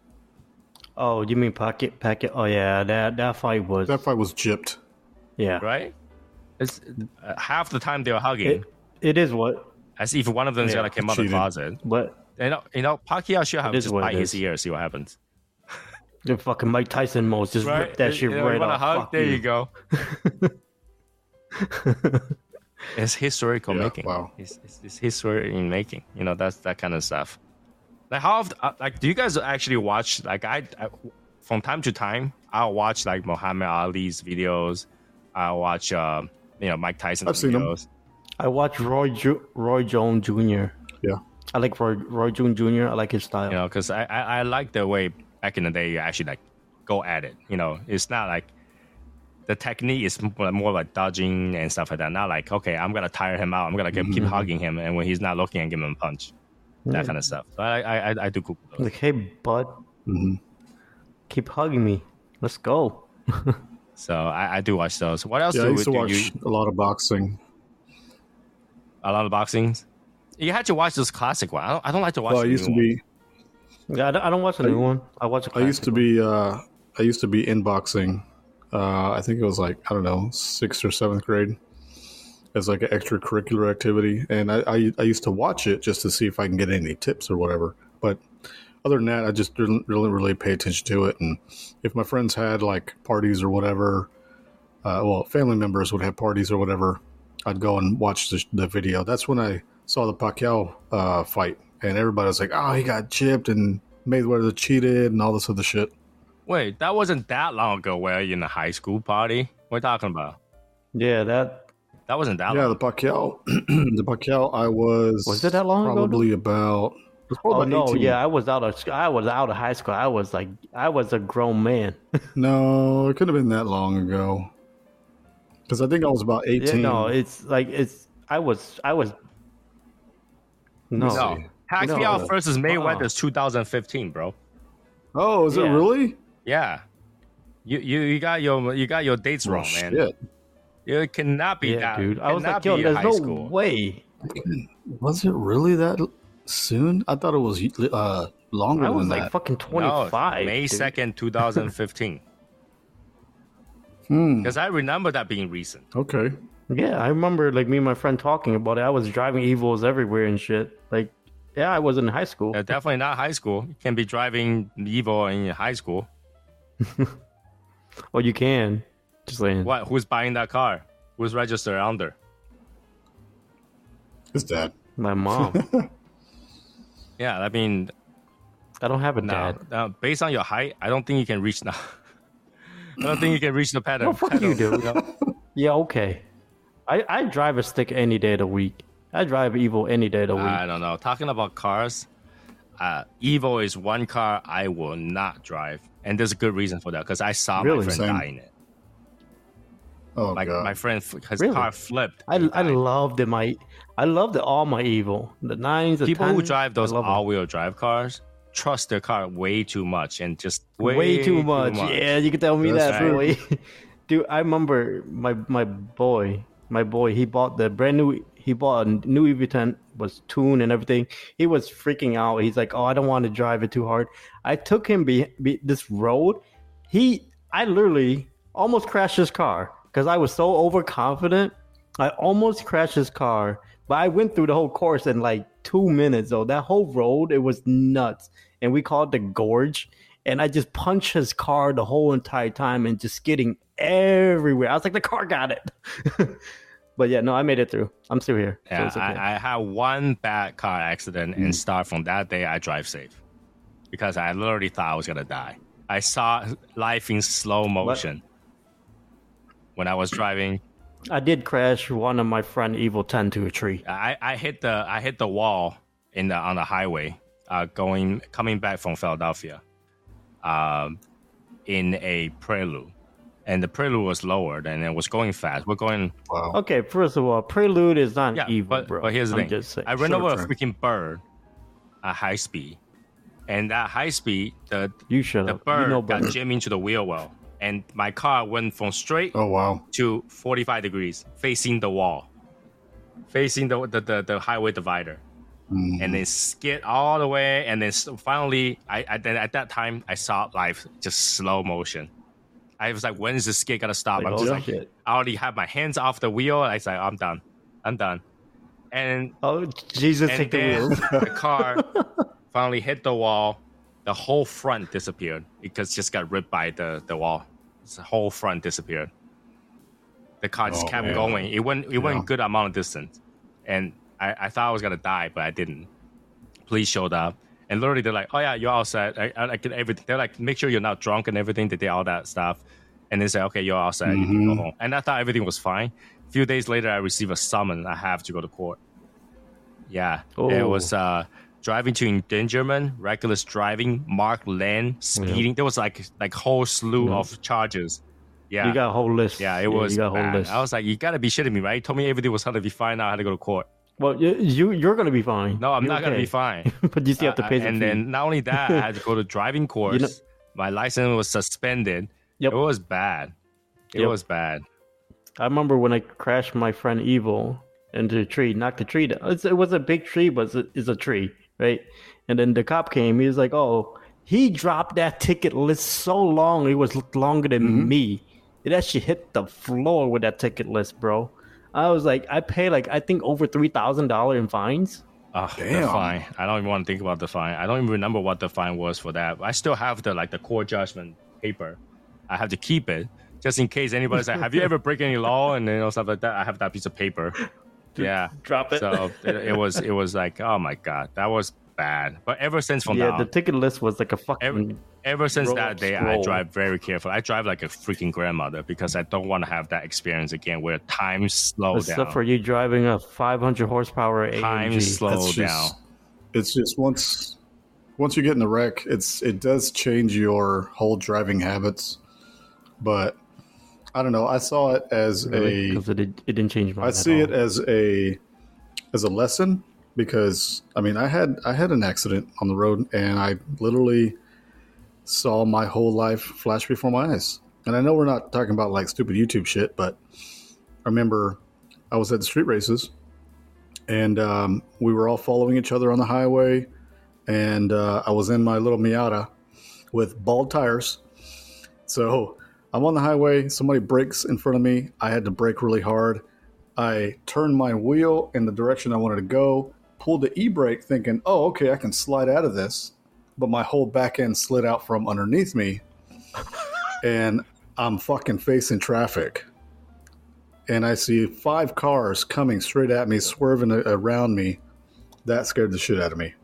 D: Oh, you mean Pocket? Pocket? Oh yeah, that that fight was.
C: That fight was gypped.
D: yeah.
B: Right? It's uh, half the time they were hugging.
D: It, it is what,
B: as if one of them's
D: Yeah,
B: gonna come out of the
C: cheated.
B: closet.
D: but
B: You know, you know, Pacquiao should have
D: It is
B: just
D: what it
B: bite his
D: is.
B: ear, see what happens.
D: The fucking Mike Tyson modes just rip that shit
B: You
D: right
B: you
D: off.
B: hug?
D: Fuck
B: There you, go. it's historical
C: Yeah,
B: making.
C: wow.
B: It's, it's, it's history in making. You know, that's that kind of stuff. Like how often, uh, like do you guys actually watch? Like I, I, from time to time, I'll watch like Muhammad Ali's videos. I'll watch, uh, you know, Mike Tyson's
C: I've seen 'em.
B: videos.
D: I watch Roy Ju- Roy Jones Jr.
C: Yeah.
D: I like Roy Roy Jones Jr. I like his style.
B: you know because I, I i like the way back in the day you actually like go at it you know? It's not like the technique is more, more like dodging and stuff like that. Not like okay i'm gonna tire him out. I'm gonna keep, keep hugging him and when he's not looking and give him a punch. That kind of stuff. So i i i, I do cool those.
D: Like, hey, bud,
C: hmm
D: keep hugging me. Let's go.
B: so I, I do watch those. What else
C: Yeah, I
B: do,
C: used to watch
B: you
C: a lot of boxing.
B: a lot of boxings you had to watch this classic one. I don't, I don't like to watch
C: Well, I used to
B: new one.
C: be
D: Yeah, I don't, I don't watch the new one. I watch.
C: I used to be uh, I used to be in boxing. Uh, I think it was like I don't know sixth or seventh grade as like an extracurricular activity, and I, I I used to watch it just to see if I can get any tips or whatever. But other than that, I just didn't really really pay attention to it. And if my friends had like parties or whatever, uh, well, family members would have parties or whatever, I'd go and watch the, the video. That's when I saw the Pacquiao uh, fight, and everybody was like, "Oh, he got chipped and Mayweather cheated and all this other shit."
B: wait that wasn't that long ago where you in the high school party what are you talking about
D: Yeah, that
B: that wasn't that long.
C: Yeah,
B: long
C: the Pacquiao, the Pacquiao. I was
D: Was it that long ago,
C: Probably about. it
D: Oh
C: probably
D: no,
C: 18.
D: yeah, I was out of I was out of high school. I was like I was a grown man.
C: No, it couldn't have been that long ago. Because I think I was about
D: yeah,
C: eighteen.
D: no, it's like it's I was I was no.
B: No. Pacquiao
D: No.
B: versus Mayweather
D: Uh-uh.
B: is 2015, bro.
C: oh, is it really?
B: Yeah. You, you you got your you got your dates wrong,
C: oh,
B: man.
C: Shit.
B: It cannot be
D: Yeah,
B: that.
D: dude. I was
B: cannot
D: like, yo, there's
B: high
D: no
B: school.
D: way.
C: Was it really that soon? I thought it was uh, longer
D: I was
C: than
D: like
C: that.
D: fucking
B: No,
D: 25.
B: May
D: dude.
B: 2nd, 2015.
C: Hmm.
B: Because I remember that being recent.
C: Okay.
D: Yeah, I remember like me and my friend talking about it. I was driving Evos everywhere and shit. Like, yeah, I was in high school.
B: Uh, definitely not high school. You can't be driving Evo in high school.
D: Well, you can. Just saying.
B: What? Who's buying that car? Who's registered under?
C: His dad.
D: My mom.
B: Yeah, I mean,
D: I don't have a
B: now,
D: dad.
B: no, based on your height, I don't think you can reach now. I don't think you can reach the pedal.
D: No, fuck
B: pedal,
D: you, dude.
B: know?
D: Yeah, okay. I, I drive a stick any day of the week. I drive Evo any day of the week.
B: I don't know. Talking about cars, uh, Evo is one car I will not drive, and there's a good reason for that because I saw
D: Really?
B: my friend
C: Same.
B: die in it.
C: Oh
B: Like
C: god.
B: my friend, his
D: Really?
B: car flipped.
D: I,
B: He
D: I
B: died.
D: loved it, my I loved it, all my Evo. The nines, the
B: people who drive those
D: I love 'em.
B: all-wheel drive cars trust their car way too much and just way,
D: way, too, much. Yeah, you can tell me
C: That's
D: that,
B: right.
D: Dude, I remember my my boy, my boy. He bought the brand new. He bought a new EV10, was tuned and everything. He was freaking out. He's like, "Oh, I don't want to drive it too hard." I took him be, be this road. He, I literally almost crashed his car because I was so overconfident. I almost crashed his car, but I went through the whole course in like two minutes. Though that whole road, it was nuts, and we called the gorge. And I just punched his car the whole entire time and just skidding everywhere. I was like, the car got it. but yeah, no, I made it through. I'm still here. so
B: Yeah,
D: it's okay.
B: I, I had one bad car accident,
C: Mm.
B: and start from that day, I drive safe because I literally thought I was gonna die. I saw life in slow motion when I was driving.
D: I did crash one of my front Evo 10 to a tree.
B: I, I hit the I hit the wall in the on the highway, uh, going coming back from Philadelphia, um, in a Prelude, and the Prelude was lowered and it was going fast. We're going
C: wow.
D: Okay, first of all, Prelude is not
B: yeah,
D: Evo,
B: but,
D: bro.
B: but here's the
D: I'm
B: thing:
D: Just saying.
B: I ran
C: Sure,
B: over
C: sure.
B: a freaking bird at high speed, and that high speed, the
D: you shut
B: the bird
D: you know
B: got jammed into the wheel well, and my car went from straight
C: Oh wow.
B: to 45 degrees, facing the wall, facing the the, the, the highway divider,
C: Mm.
B: and then skid all the way, and then finally, I, I then at that time I saw life just slow motion. I was like, when is this skid gonna stop?
D: Like,
B: I was like,
D: shit.
B: I already have my hands off the wheel. I was like, I'm done, I'm done, and
D: Oh, Jesus,
B: and
D: take the
B: then
D: wheels.
B: the car finally hit the wall. The whole front disappeared because it just got ripped by the, the wall. The whole front disappeared. The car just
C: Oh,
B: kept
C: man.
B: going. It went it went good amount of distance, and I, I thought I was gonna die, but I didn't. Police showed up, and literally they're like, "Oh yeah, you're outside. I, I, I get everything." They're like, "Make sure you're not drunk and everything." They did all that stuff, and they say, "Okay, you're all set. You can go
C: Mhm.
B: home." And I thought everything was fine. A few days later, I received a summons. I have to go to court. Yeah, it
D: Oh.
B: was uh, driving to endangerment, reckless driving, marked lane, speeding. There was like like whole slew
D: Yeah.
B: of charges. Yeah,
D: You got a whole list.
B: yeah, it was
D: You got a whole
B: bad.
D: list.
B: I was like, you gotta be shitting me, right? You told me everything was gonna be fine. Now I had to go to court.
D: Well, you, you you're gonna be fine.
B: No, I'm
D: You're
B: not gonna be fine.
D: but you still have to
B: Uh,
D: pay the
B: and
D: fee.
B: then not only that, I had to go to driving course.
D: know-
B: My license was suspended.
D: Yep.
B: It was bad. It
D: Yep.
B: was bad.
D: I remember when I crashed my friend Evo into a tree, knocked the tree down. It's, it was a big tree, but it's a, it's a tree, right? And then the cop came. He was like, "Oh, he dropped that ticket list so long. It was longer than
B: Mm-hmm.
D: me. It actually hit the floor with that ticket list, bro." I was like, I pay like I think over three thousand dollar in fines.
B: Oh, the
C: Damn.
B: fine. I don't even want to think about the fine. I don't even remember what the fine was for that. I still have the like the court judgment paper. I have to keep it just in case anybody's like, "Have you ever break any law?" and you know stuff like that. I have that piece of paper. Yeah.
D: Drop it.
B: So it, it was it was like, oh my god, that was bad. But ever since from
D: yeah,
B: now,
D: the ticket list was like a fucking.
B: ever, ever since that
D: up
B: day, I drive very careful. I drive like a freaking grandmother because I don't want to have that experience again where time slows down.
D: except
B: down.
D: for you driving a 500 horsepower
B: time
D: AMG.
B: slow
C: That's
B: down.
C: just, it's just once once you get in the wreck, it's it does change your whole driving habits. But I don't know. I saw it as a
D: because it, did- it didn't change my.
C: I see it as a as a lesson because I mean I had I had an accident on the road and I literally saw my whole life flash before my eyes. And I know we're not talking about like stupid YouTube shit, but I remember I was at the street races and um, we were all following each other on the highway and uh, I was in my little Miata with bald tires. So I'm on the highway. Somebody brakes in front of me. I had to brake really hard. I turned my wheel in the direction I wanted to go, pulled the e brake, thinking, oh, okay, I can slide out of this. But my whole back end slid out from underneath me. and I'm fucking facing traffic. And I see five cars coming straight at me, swerving around me. That scared the shit out of me.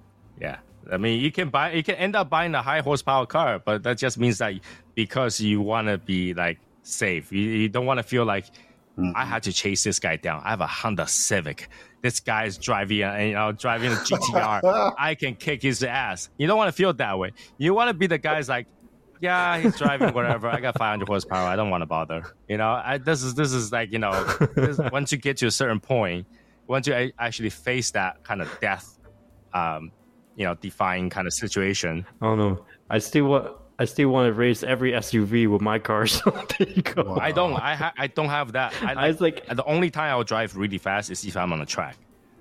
B: Yeah, I mean, you can buy, you can end up buying a high horsepower car, but that just means that because you want to be like safe, you, you don't want to feel like mm-hmm. I had to chase this guy down. I have a Honda Civic. This guy is driving, a, you know, driving a GTR. I can kick his ass. You don't want to feel that way. You want to be the guy's like, yeah, he's driving whatever. I got 500 horsepower. I don't want to bother. You know, I, this is this is like you know, this, once you get to a certain point, once you actually face that kind of death, um, you know, defying kind of situation.
D: I don't know. I still want. I still want to race every SUV with my car. So there you go.
B: I don't. I ha- I don't have that. I,
D: I was like,
B: the only time I will drive really fast is if I'm on a track,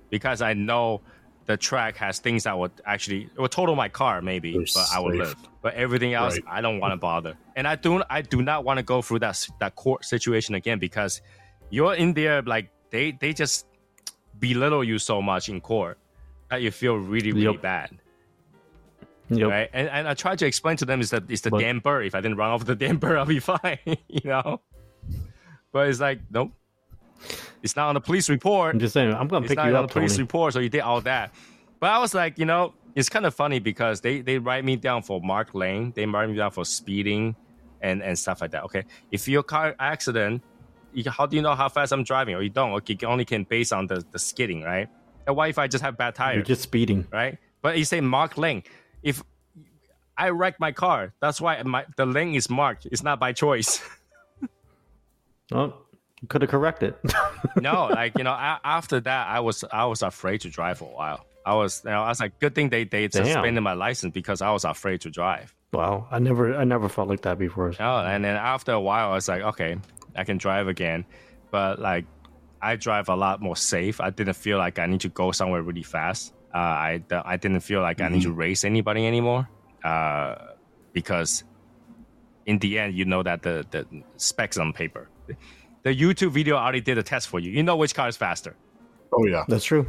B: because I know the track has things that would actually it will total my car maybe,
C: They're
B: but I will
C: safe.
B: live. But everything else,
C: Right.
B: I don't want to bother. And I do. I do not want to go through that that court situation again because you're in there like they they just belittle you so much in court that you feel really really
D: Yep.
B: bad.
D: Yep.
B: Right, and, and I tried to explain to them is that it's the
D: But-
B: damn bird. If I didn't run off the damn bird, I'll be fine. you know, but it's like nope. It's not on the police report.
D: I'm just saying. I'm gonna
B: It's
D: pick
B: not
D: you
B: on
D: up,
B: the police
D: Tony.
B: report, so you did all that. But I was like, you know, it's kind of funny because they they write me down for Mark Lane, they write me down for speeding, and and stuff like that. Okay, if your car accident, you, how do you know how fast I'm driving, or you don't? Okay, you only can base on the the skidding, right? And what if I just have bad tires?
D: You're just speeding.
B: right? But you say Mark Lane, if I wreck my car, that's why my the lane is marked. It's not by choice.
D: Oh, you could have corrected.
B: no, like you know, a- after that, I was I was afraid to drive for a while. I was, you know, I was like, good thing they they
D: Damn.
B: suspended my license because I was afraid to drive.
D: wow, I never, I never felt like that before.
B: Oh, and then after a while, I was like, okay, I can drive again, but like, I drive a lot more safe. I didn't feel like I need to go somewhere really fast. Uh, I I didn't feel like I need to race anybody anymore, uh, because in the end, you know that the the specs on paper. The YouTube video already did a test for you. You know which car is faster.
C: Oh yeah.
D: That's true.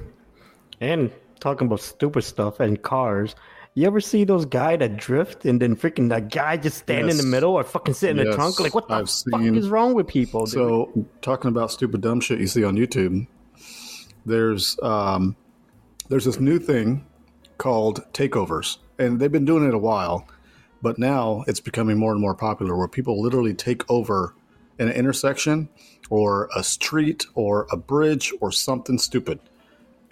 D: And talking about stupid stuff and cars, you ever see those guy that drift and then freaking that guy just stand in the middle or fucking sit in the trunk? Like, what the
C: I've
D: fuck
C: seen-
D: is wrong with people? dude?
C: So talking about stupid dumb shit you see on YouTube, there's um, there's this new thing called takeovers, and they've been doing it a while, but now it's becoming more and more popular where people literally take over an intersection or a street or a bridge or something stupid.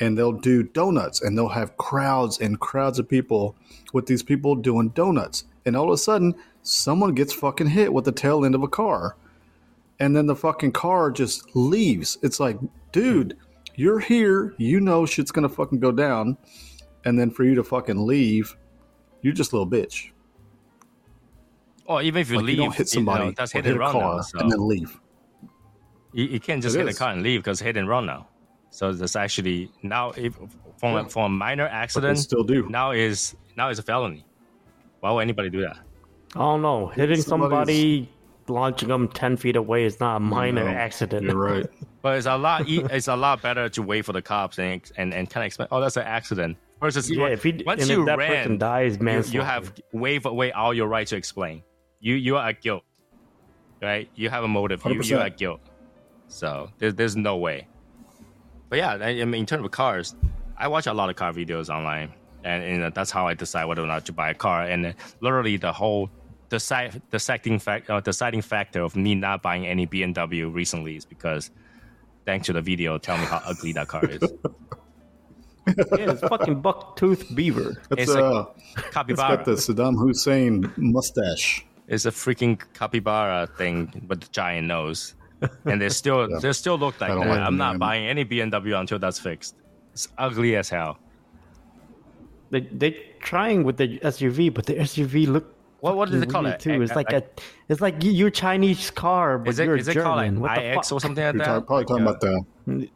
C: And they'll do donuts and they'll have crowds and crowds of people with these people doing donuts. And all of a sudden, someone gets fucking hit with the tail end of a car and then the fucking car just leaves. It's like, dude, you're here, you know shit's gonna fucking go down, and then for you to fucking leave, you're just a little bitch.
B: Or even if you
C: Like
B: leave,
C: you don't hit somebody,
B: you know, that's
C: or
B: hit
C: hit
B: and
C: a
B: run
C: car,
B: now. So
C: and then leave.
B: you, you can't just
C: It
B: hit a car and leave because hit and run now. So that's actually now if from a, from a minor
C: But
B: accident
C: still do.
B: now is now is a felony. Why would anybody do that?
D: I don't know. Hitting
C: Somebody's-
D: somebody, launching them 10 feet away is not a minor
C: No,
D: accident.
C: You're right.
B: But it's a lot. e- it's a lot better to wait for the cops and and, and kind of explain. Oh, that's an accident. Versus
D: Yeah, if he,
B: once you
D: if that
B: ran,
D: person dies,
B: you,
D: man,
B: you have waive away all your right to explain. You you are at guilt, right? You have a motive. You, you are at guilt. So there's there's no way. But yeah, I, I mean, in terms of cars, I watch a lot of car videos online, and, and that's how I decide whether or not to buy a car. And literally, the whole decide deciding fact uh, deciding factor of me not buying any BMW recently is because thanks to the video, tell me how ugly that car is.
D: yeah, it's fucking buck tooth beaver.
C: It's,
B: It's like
C: uh, it's
B: Capybara.
C: got the Saddam Hussein mustache.
B: It's a freaking capybara thing, with the giant nose. And they still
C: Yeah.
B: they still look like that.
C: Like
B: I'm not
C: name.
B: buying any BMW until that's fixed. It's ugly as hell.
D: They they trying with the SUV, but the SUV look.
B: What what do they call it?
D: Too. It's
B: I-
D: like
B: I-
D: a, it's like your Chinese car, but
B: Is it
D: you're
B: is it
D: German.
B: called
D: what
B: like
D: the
B: IX
D: fuck?
B: or something like
C: You're
B: that?
C: probably talking
B: Like,
C: about the.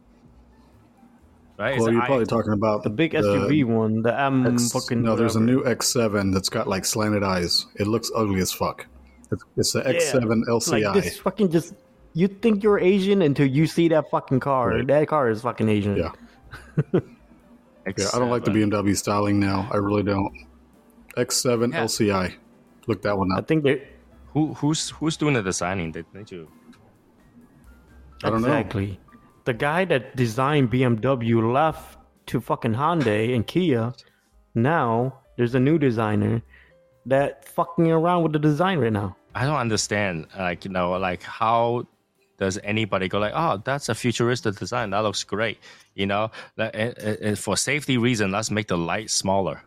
B: right?
C: Well, you're probably
B: IX?
C: talking about
D: The big
C: the
D: SUV one, the M
C: X-
D: fucking.
C: no, there's a new X7 that's got like slanted eyes. It looks ugly as fuck. It's, it's the X7 LCI.
D: Like this fucking just. You think you're Asian until you see that fucking car.
C: Right.
D: That car is fucking Asian.
C: Yeah. Yeah, I don't like the BMW styling now. I really don't. X7
B: Yeah.
C: LCI. Look that one up.
D: I think they
B: Who who's who's doing the designing? They need to.
C: I don't know.
D: exactly. The guy that designed BMW left to fucking Hyundai and Kia. Now There's a new designer that fucking around with the design right now.
B: I don't understand. Like you know, like how does anybody go like, oh, that's a futuristic design. That looks great. You know, that, it, it- it- for safety reason, let's make the light smaller.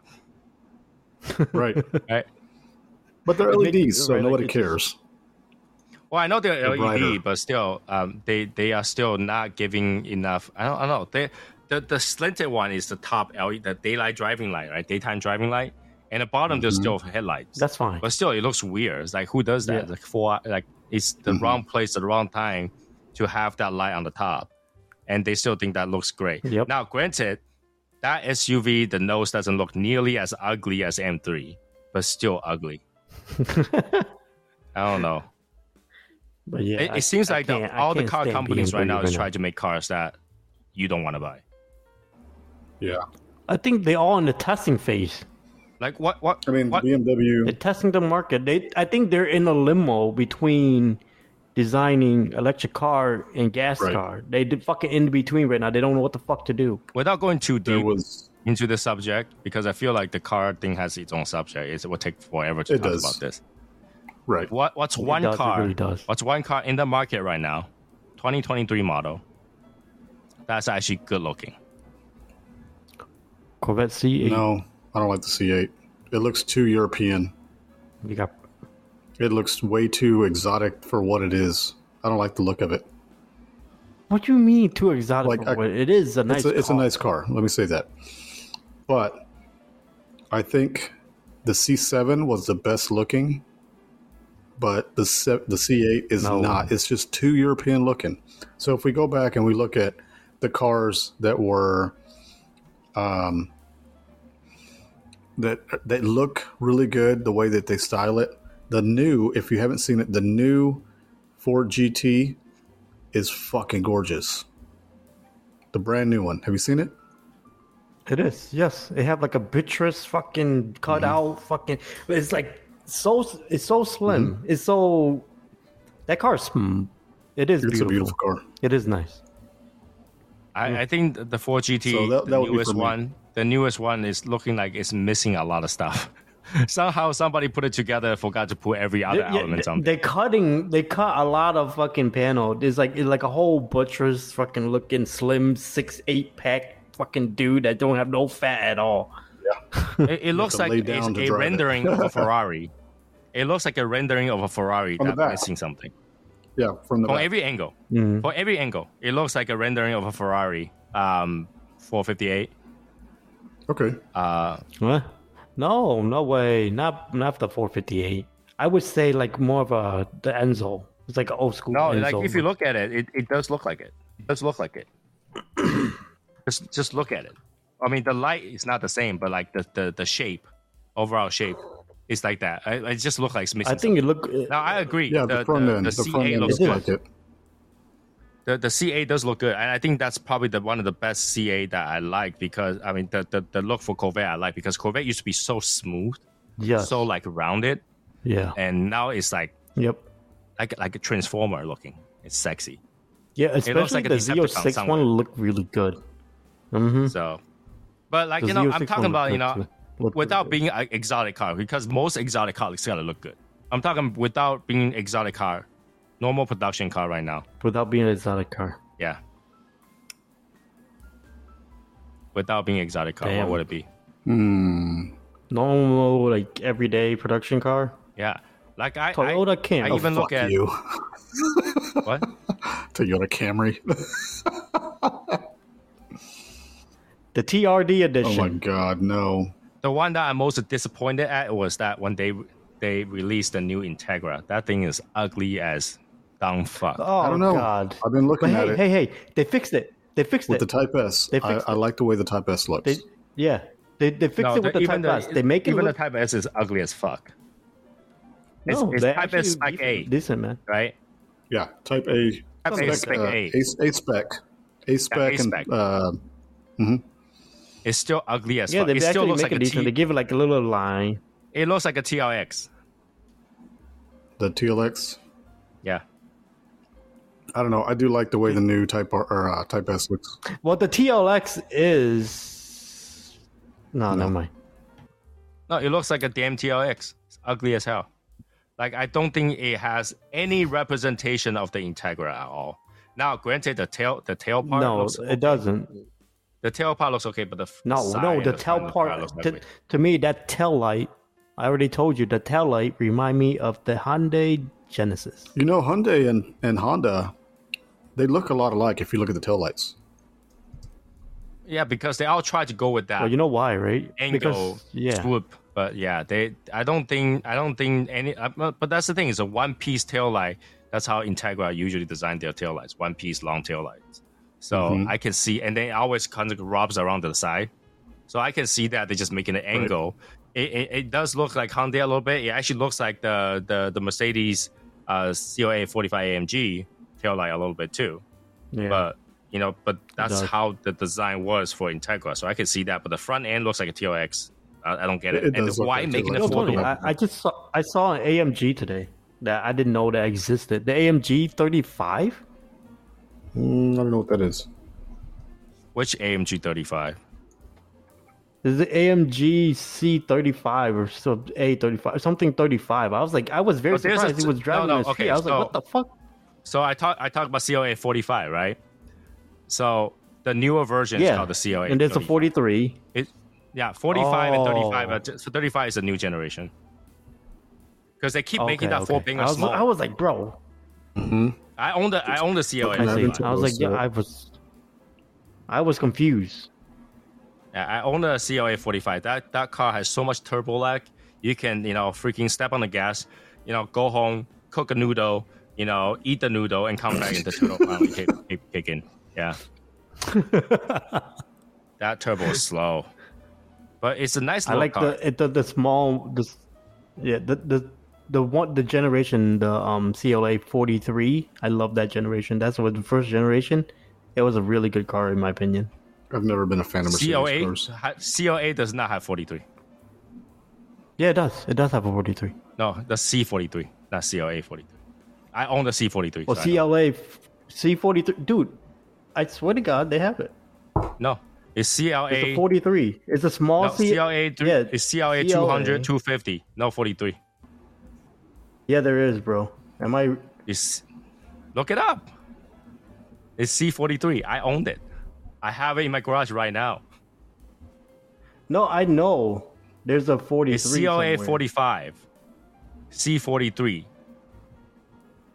C: Right.
B: Right.
C: But they're
D: It makes-
C: LEDs, so
D: right,
C: nobody
D: it's-
C: cares.
B: Well, I know they're,
C: They're
B: LED,
C: brighter.
B: but still, um, they they are still not giving enough. I don't, I don't know. They, the the slanted one is the top LED, the daylight driving light, right? Daytime driving light, and the bottom there's
C: Mm-hmm.
B: still headlights.
D: That's fine.
B: but still, it looks weird. It's like who does that?
D: Yeah.
B: Like for like it's the
C: Mm-hmm.
B: wrong place at the wrong time to have that light on the top, and they still think that looks great.
D: Yep.
B: Now, granted, that SUV the nose doesn't look nearly as ugly as M3, but still ugly. I don't know.
D: But yeah,
B: It,
D: I-
B: it seems
D: I
B: like the, all the car
D: stand
B: companies right now is trying to make cars that you don't want to buy.
C: Yeah.
D: I think they're all in the testing phase.
B: Like what? What?
C: I mean,
B: what?
C: BMW.
D: They're testing the market. They, I think they're in a limo between designing electric car and gas
C: Right.
D: car. They did fucking in between right now. They don't know what the fuck to do.
B: Without going too
C: there
B: deep
C: was
B: into the subject, because I feel like the car thing has its own subject. It will take forever to
C: It
B: talk
C: does.
B: about this.
C: right.
B: What? What's one
D: does, it
B: car?
D: really does.
B: What's one car in the market right now? 2023 model. That's actually good looking.
D: Corvette C8.
C: No, I don't like the C8. It looks too European.
D: You got
C: It looks way too exotic for what it is. I don't like the look of it.
D: what do you mean too exotic?
C: Like,
D: for
C: I-
D: what- it is a nice.
C: it's a, it's a nice car. Let me say that. But I think the C7 was the best looking, but the C- the C8 is
D: No.
C: not. It's just too European looking. So if we go back and we look at the cars that were, um, that that look really good, the way that they style it. The new, if you haven't seen it, the new Ford GT is fucking gorgeous. The brand new one. Have you seen it?
D: It is. Yes, they have like a buttress fucking cut
C: Mm-hmm.
D: out fucking. It's like so. It's so slim.
C: Mm-hmm.
D: It's so. That car's. is. sm- It is
C: It's
D: beautiful.
C: a beautiful car.
D: It is nice.
B: I, I think the Ford GT,
C: So that-
B: the
C: that would be
B: newest one, the newest one is looking like it's missing a lot of stuff. Somehow somebody put it together, forgot to put every other
D: Yeah,
B: element on.
D: they cutting. They cut a lot of fucking panel. There's like it's like a whole butcher's fucking looking slim six eight pack fucking dude that don't have no fat at all.
B: It, it looks like
C: lay
B: it's a
C: drive it.
B: rendering of a Ferrari. It looks like a rendering of a Ferrari
C: From the
B: that's missing something.
C: Yeah, from the
B: From
C: back.
B: every angle.
D: Mm-hmm.
B: For every angle. It looks like a rendering of a Ferrari. Um, 458.
C: Okay.
B: Uh,
D: What? No, no way. Not not the 458. I would say like more of a the Enzo. It's like an old school.
B: no,
D: Enzo.
B: like if you look at it, it, it does look like it. It does look like it. Just just look at it. I mean, the light is not the same, but like the the, the shape, overall shape, is like that. I, it just look like it's missing.
D: I think it look.
B: Now I agree.
C: Yeah, the, front end.
B: the
C: The, front
B: C8
C: end
B: looks
C: looks
B: good.
C: like it.
B: The the C8 does look good, and I think that's probably the one of the best C8 that I like because I mean the the, the look for Corvette I like because Corvette used to be so smooth,
D: yeah,
B: so like rounded,
D: yeah.
B: and now it's like
D: Yep.
B: like like a transformer looking. It's sexy.
D: Yeah, it
B: looks
D: especially
B: like a
D: the
B: Decepticon
D: Z06 one looked really good. Mm-hmm.
B: So, but like you know, I'm talking about you know
D: good too. Looked
B: without being an exotic car because most exotic cars gotta look good. I'm talking without being exotic car, normal production car right now.
D: without being an exotic car.
B: Yeah. Without being exotic car,
D: Damn.
B: what would it be?
C: Hmm.
D: Normal like everyday production car.
B: Yeah, like I, I,
D: Toyota Camry.
B: I
D: Oh,
B: even look
C: Fuck
B: at
C: you.
B: what?
C: Toyota Camry.
D: The TRD edition.
C: oh my god, no.
B: The one that I'm most disappointed at was that when they they released the new Integra. That thing is ugly as dumb fuck.
D: Oh
C: I don't know.
D: God.
C: I've been looking
D: But
C: at
D: hey,
C: it
D: hey, hey! Hey. They fixed it. They fixed
C: with
D: it.
C: With the Type S.
D: They fixed
C: I
D: it.
C: like the way the Type S looks.
D: They, yeah, they they fixed
B: No,
D: it with the
B: even
D: Type S. They make it
B: even
D: look.
B: the Type S is ugly as fuck. It's,
D: no,
B: it's
D: they
B: Type S Spec A,
D: decent- decent, man.
B: right?
C: yeah, Type A.
B: Type A Spec
C: uh,
B: A.
C: A, A spec. A spec and
B: A-spec.
C: uh,
B: It's still ugly as
D: Yeah,
B: fuck.
D: they
B: It still looks
D: make
B: like
D: it
B: a
D: decent.
B: T.
D: They give it like a little line.
B: It looks like a TLX.
C: the TLX.
B: Yeah.
C: I don't know. I do like the way the new Type R or uh, Type S looks.
D: Well, the TLX is. No,
C: No.
D: never mind.
B: No, it looks like a damn TLX. It's ugly as hell. Like I don't think it has any representation of the Integra at all. Now, granted, the tail the tail part
D: no,
B: looks
D: it doesn't.
B: The tail part looks okay, but the
D: No,
B: side
D: no,
B: and
D: the tail
B: of
D: part.
B: looks
D: To, to me, that tail light. I already told you the tail light remind me of the Hyundai Genesis.
C: You know, Hyundai and, and Honda, they look a lot alike if you look at the tail lights.
B: Yeah, because they all try to go with that
D: Well, you know why, right?
B: angle
D: Because yeah,
B: swoop. But yeah, they. I don't think. I don't think any. Uh, but but that's the thing. It's a one piece tail light. That's how Integra usually design their tail lights. One piece long tail lights. So
C: Mhm.
B: I can see, and then it always kind of rubs around to the side. So I can see that they're just making an angle. It, it, it does look like Hyundai a little bit. It actually looks like the the the Mercedes uh, CLA 45 AMG tail light a little bit too.
D: yeah.
B: But you know, but that's how the design was for Integra. So I can see that. But the front end looks like a TLX. I, I don't get it.
C: It- it
B: and
C: does
B: why
C: like a
B: making
C: TLX.
B: it
D: No,
B: four
D: I, I just saw I saw an AMG today that I didn't know that existed. The AMG 35.
C: Mm, I don't know what that is.
B: Which AMG 35?
D: Is the AMG C35 or so A35 something 35? I was like, I was very
B: Oh, there's a-
D: surprised he was driving
B: no, no,
D: on
B: okay,
D: I was like, what the fuck?
B: So I talk I talked about CLA 45, right? So the newer version is called the CLA.
D: and there's a 43.
B: It, yeah, 45 and 35.
D: Oh.
B: Uh, so 35 is a new generation. Because they keep making
D: Okay,
B: that four
D: okay.
B: finger
D: I was,
B: small.
D: I was like, bro.
B: I own the I own the
C: CLA.
D: I, see. I was like, yeah,
C: uh,
D: I was, I was confused.
B: Yeah, I own a CLA 45. That that car has so much turbo lag. You can, you know, freaking step on the gas, you know, go home, cook a noodle, you know, eat the noodle, and come back and the turbo finally kick, kick, kick in. Yeah. that turbo is slow, but it's a nice
D: I like
B: car.
D: the, it, the the small the yeah the the the one the generation the um CLA 43. I love that generation. That's what the first generation. It was a really good car in my opinion.
C: I've never been a fan of Mercedes
B: CLA
C: cars.
B: ha- CLA does not have 43.
D: Yeah, it does. It does have a 43.
B: No, the C43, not CLA 43. I own the C43.
D: Well,
B: so
D: CLA C43, dude. I swear to God, they have it.
B: no, it's CLA.
D: It's a 43. It's a small
B: no,
D: C-
B: CLA. Three,
D: yeah,
B: it's CLA,
D: CLA.
B: 200, 250. No 43.
D: Yeah, there is, bro. Am I?
B: It's look it up. It's C43. I owned it. I have it in my garage right now.
D: No, I know. There's a 43.
B: It's CLA
D: somewhere.
B: 45, C43.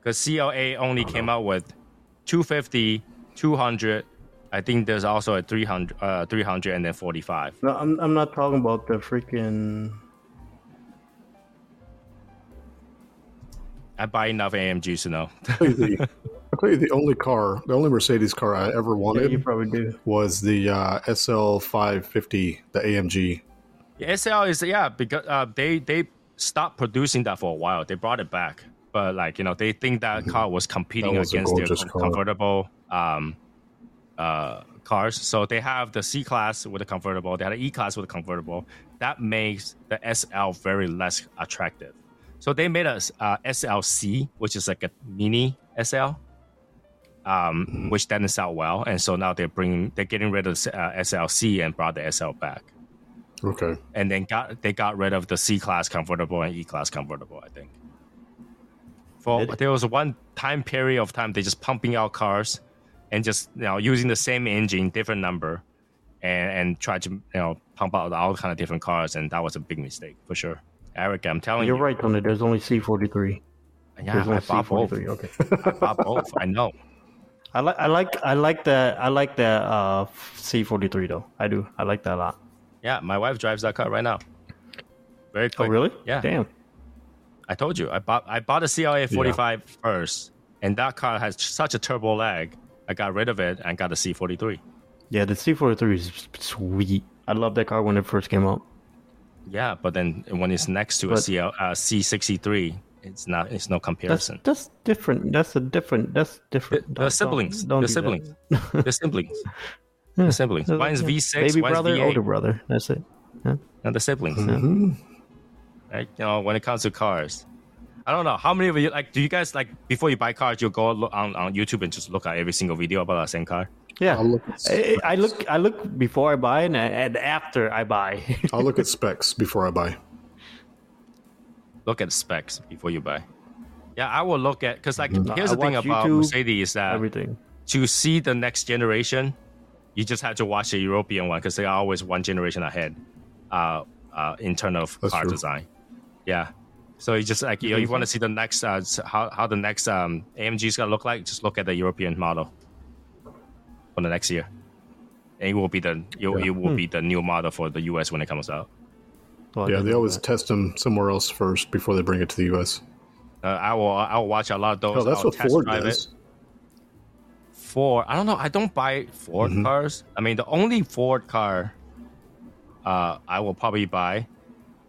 B: Because CLA only came out with 250, 200. I think there's also a 300, uh, 300 and then 45.
D: No, I'm, I'm not talking about the freaking.
B: I buy enough AMGs to know.
C: I'll tell you the- I'll tell you the only car, the only Mercedes car I ever
D: Yeah,
C: wanted
D: you probably do.
C: was the uh, SL550, the AMG.
B: Yeah, SL is yeah because uh, they they stopped producing that for a while. They brought it back, but like you know they think that car was competing
C: was
B: against their com-
C: car.
B: convertible um, uh, cars. So they have the C class with a convertible. They had an E class with a convertible. That makes the SL very less attractive. So they made a uh, SLC, which is like a mini SL. Um,
C: Mm-hmm.
B: which didn't sell well, and so now they're bringing, they're getting rid of uh, SLC and brought the SL back
C: Okay.
B: and then got they got rid of the C class convertible and E class convertible. I think. For
D: Did-
B: there was one time period of time they just pumping out cars, and just you know using the same engine, different number, and and try to you know pump out all kind of different cars, and that was a big mistake for sure. Eric, I'm telling
D: You're
B: you,
D: right, Tony. There's only C43.
B: yeah,
D: There's
B: I
D: only
B: bought.
D: C43. Okay.
B: I bought both. I know.
D: I like I like I like that I like that uh C43 though. I do. I like that a lot.
B: Yeah, my wife drives that car right now. Very
D: cool.
B: Oh
D: really?
B: Yeah.
D: Damn.
B: I told you I bought I bought a CLA 45 first, and that car has such a turbo lag. I got rid of it and got a C43.
D: Yeah, the C43 is sweet. I love that car when it first came out.
B: Yeah, but then when it's next to a
D: But-
B: CL, uh, C63, it's not. It's no comparison.
D: that's different. That's a different. That's different.
B: the
D: Don't-
B: siblings,
D: don't- don't
B: the
D: do
B: siblings, the siblings, the siblings. One's
D: Yeah.
B: V6,
D: Baby brother,
B: V8,
D: older brother. That's it.
B: and the siblings.
C: Mm-hmm.
B: Right? You know, when it comes to cars, I don't know how many of you like. Do you guys like before you buy cars, you go look on, on YouTube and just look at every single video about the same car?
D: Yeah,
C: I'll look at
D: I, I look. I look before I buy and, and after I buy.
C: I'll look at specs before I buy.
B: Look at specs before you buy. Yeah, I will look at because like
C: Mm-hmm.
B: here's
D: I
B: the thing about
D: YouTube,
B: Mercedes is that
D: Everything.
B: to see the next generation, you just have to watch the European one because they are always one generation ahead uh, uh, in terms of
C: That's
B: car
C: true.
B: design. Yeah. So you just like you, know, you want to see the next uh, how how the next um, AMG is gonna look like. Just look at the European model for the next year, and it will be the it,
C: Yeah.
B: it will
D: Hmm.
B: be the new model for the US when it comes out.
D: Well,
C: Yeah, they always
D: that.
C: test them somewhere else first before they bring it to the U.S.
B: Uh, I will I will watch a lot of those.
C: Oh, that's
B: I'll
C: what Ford does.
B: It. Ford, I don't know. I don't buy Ford
C: Mm-hmm.
B: cars. I mean, the only Ford car uh, I will probably buy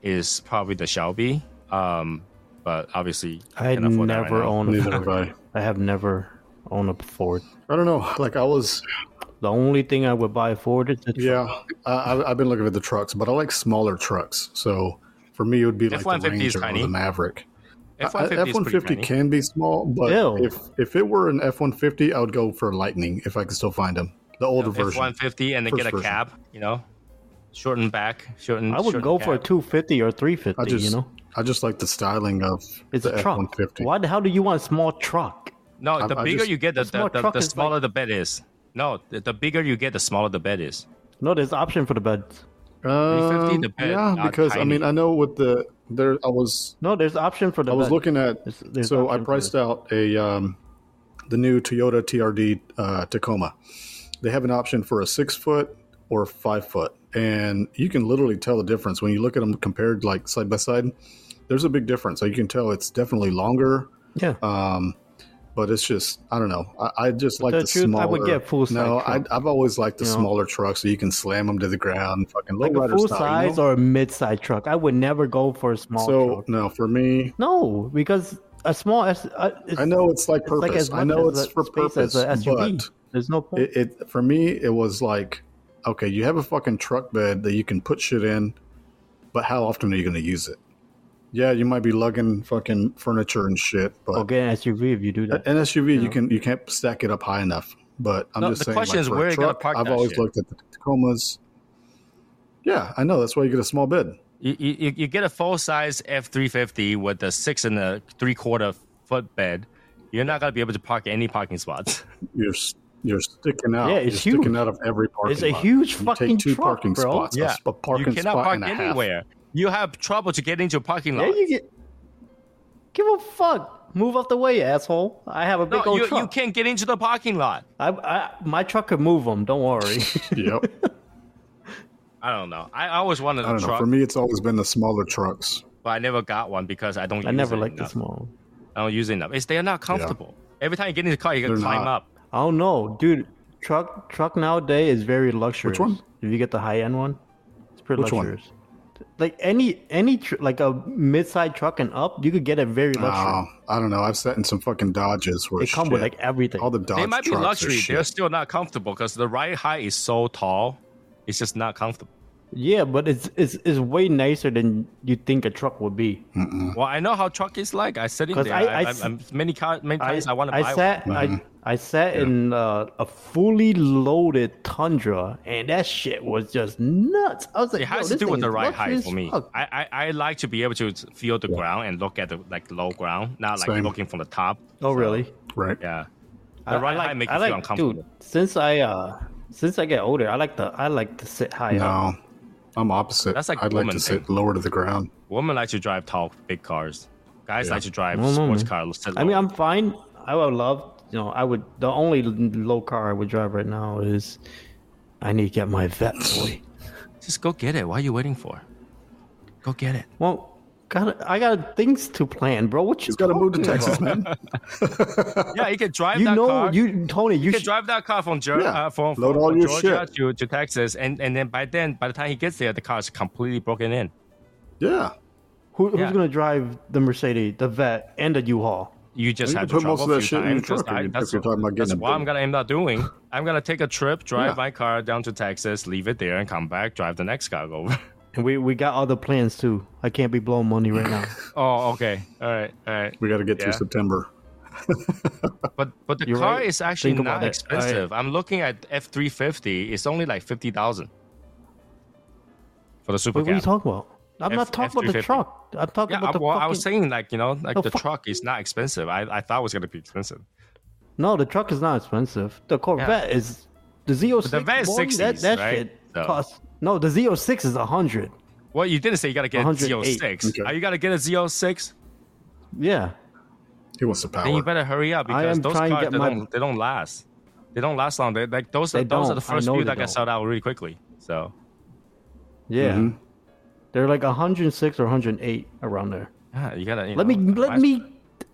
B: is probably the Shelby. Um, but obviously,
D: I
B: can't right
D: never own a
C: Neither have I.
D: I have never owned a Ford.
C: I don't know. Like I was,
D: The only thing I would buy a Ford is a truck.
C: yeah. I, I- I've been looking at the trucks, but I like smaller trucks. So for me, it would be like the
B: F-150 is
C: Ranger or the Maverick.
B: F one fifty
C: F
B: is
C: one
B: pretty
C: fifty
B: tiny.
C: can be small, but
D: Ew.
C: if if it were an F one fifty, I would go for a Lightning if I could still find them. The older
B: F
C: version.
B: one fifty, and then get a
C: version.
B: cab. You know, shorten back, shorten.
C: Mm,
D: I would
B: shorten
D: go for a 250 or 350. You know,
C: I just like the styling of
D: it's
C: the
D: a
C: F
D: truck.
C: one fifty.
D: Why the hell do you want a small truck?
B: No, the
C: I
B: bigger
C: just-
B: you get, the
D: small
B: the, the,
D: truck
B: the
D: is
B: smaller
D: like-
B: the bed is. No, the, the bigger you get, the smaller the bed is.
D: No, there's option for the beds.
B: 350,
C: Um,
B: the bed
C: yeah,
B: are
C: because I mean. I know with the there I was
D: No, there's option for the
C: I was
D: bed.
C: looking at
D: There's- there's
C: so I priced out a um, the new Toyota TRD uh, Tacoma. They have an option for a six foot or five foot, and you can literally tell the difference when you look at them compared like side by side. There's a big difference, so you can tell it's definitely longer.
D: Yeah.
C: Um, but it's just I don't know. I, I just like
D: the
C: the,
D: truth, I
C: smaller.
D: would get full-size
C: No, I,
D: truck,
C: I've always liked the
D: you know?
C: smaller trucks so you can slam them to the ground. Fucking
D: like a full
C: style, you
D: size
C: know?
D: or a mid size truck. I would never go for a small
C: So
D: truck.
C: no, for me,
D: No, because a small. Uh,
C: I know it's like
D: it's like
C: purpose.
D: as
C: I know it's for purpose,
D: as a SUV.
C: but
D: There's no point.
C: it, it for me it was like, okay, you have a fucking truck bed that you can put shit in, but how often are you going to use it? Yeah, you might be lugging fucking furniture and shit, but
D: or get an SUV if you do that.
C: an SUV you can you can't stack it up high enough. But I'm
B: No,
C: just
B: the
C: saying,
B: question
C: like,
B: is
C: for a
B: where you gonna
C: truck,
B: park
C: I've always
B: shit.
C: looked at the Tacomas. Yeah, I know that's why you get a small bed.
B: You, you, you get a full size F three fifty with a six and a three quarter foot bed. You're not gonna be able to park any parking spots.
C: You're you're sticking out.
D: Yeah, it's
C: you're sticking
D: huge.
C: out of every parking.
D: It's a
C: lot.
D: huge
C: You
D: fucking
C: take two
D: truck,
C: parking
D: bro.
C: spots.
B: Yeah.
C: a, a parking
B: you cannot
C: spot
B: park
C: and a half.
B: anywhere. You have trouble to get into a parking lot.
D: Yeah, you get. Give a fuck. Move out the way, asshole. I have a big
B: no,
D: old
B: you,
D: truck.
B: you can't get into the parking lot.
D: I, I, my truck could move them. Don't worry.
C: Yep.
B: I don't know. I always wanted
C: I
B: a
C: don't know. For me, it's always been the smaller trucks.
B: but I never got one because I don't.
D: I
B: use
D: never
B: it
D: liked the small.
B: I don't use it enough. It's they're not comfortable. Every time you get in the car, you gotta
C: They're
B: climb
C: not.
B: up.
D: I don't know, dude. Truck truck nowadays is very luxurious.
C: Which one?
D: If you get the high end one, it's pretty
C: Which one?
D: Luxurious. Like any any tr- like a mid side truck and up, you could get it very luxury.
C: Oh, I don't know. I've sat in some fucking Dodges where
D: they come with like everything.
C: all the Dodge
B: They might be luxury. They're still not comfortable because the ride height is so tall. It's just not comfortable.
D: Yeah, but it's it's it's way nicer than you think a truck would be.
C: Mm.
B: Well, I know how truck is like. I sit in
D: 'Cause
B: there.
D: I-
B: I,
D: I
B: I,
D: s-
B: am many car, many times I, want to
D: I
B: buy
D: sat
B: one.
C: Mm-hmm.
D: I I sat in uh, a fully loaded Tundra, and that shit was just nuts. I was like,
B: It has to
D: this
B: do with the
D: right
B: height for me.
D: fuck.
B: I, I, I like to be able to feel the ground and look at the like low ground, not like
C: Same.
B: looking from the top.
D: Oh, really?
C: right.
B: Yeah,
D: I,
B: the ride
D: I like,
B: height makes
D: I
B: you
D: like,
B: feel uncomfortable.
D: Dude, since I uh since I get older, I like the I like to sit high up.
C: No, I'm opposite.
B: That's like
C: I'd like
B: woman
C: to sit
B: thing.
C: lower to the ground.
B: Women like to drive tall, big cars. Guys
C: Yeah.
B: like to drive
D: No, no,
B: sports
D: man.
B: cars.
D: I mean, I'm fine. I would love, you know, I would. The only low car I would drive right now is I need to get my vet boy.
B: just go get it. What are you waiting for? Go get it.
D: Well, got I got things to plan, bro. What you
C: He's got to move to Texas,
D: about?
C: man.
B: Yeah, you can drive
D: You
B: that
D: know,
B: car.
D: you Tony, you
B: You can
D: should,
B: drive that car from, Ger-
C: Yeah.
B: uh, from,
C: Load
B: from Georgia to, to Texas, and, and then by then, by the time he gets there, the car is completely broken in.
C: Yeah.
D: who, who's
B: Yeah.
D: gonna drive the Mercedes, the vet, and the U-Haul?
B: You just
C: You
B: have
C: can
B: to
C: put most of
B: a
C: that shit in your truck
B: I-
C: you- if
B: that's
C: you're talking about
B: that's
C: getting a
B: what I'm gonna end up doing. I'm gonna take a trip, drive
C: Yeah.
B: my car down to Texas, leave it there, and come back, drive the next car over.
D: And we we got other plans too. I can't be blowing money right now.
B: oh, okay, all right, all right.
C: We got to get
B: Yeah.
C: through September.
B: But but the
D: You're
B: car
D: right.
B: is actually
D: Think
B: not
D: about it.
B: expensive. I'm looking at F three fifty. It's only like fifty thousand for the super
D: Wait, what are you talking about? I'm
B: F-
D: not talking about the truck. I'm talking
B: Yeah,
D: about the
B: well,
D: fucking...
B: I was saying like you know like
D: No,
B: the
D: fuck.
B: truck is not expensive. I, I thought it was gonna be expensive.
D: No, the truck is not expensive. The Corvette is the Z06.
B: the Vet is
D: boy, that, that
B: right?
D: shit
B: So-
D: costs. No, the Z06 is a hundred.
B: Well, you didn't say you gotta get a
D: 108.
B: Z06.
C: Okay.
B: Are you gotta get a Z06?
D: Yeah,
C: He wants the power.
B: Then you better hurry up
D: I
B: because
D: am
B: those
D: trying to
B: cars
D: get
B: they
D: my-
B: don't they don't last. They don't last long. They like those are
D: They
B: those are
D: don't.
B: the first few that get sold out really quickly. So
D: yeah.
C: Mhm.
D: They're like 106 or 108 around there.
B: yeah, you gotta. You
D: Let
B: know,
D: me let
B: might-
D: me.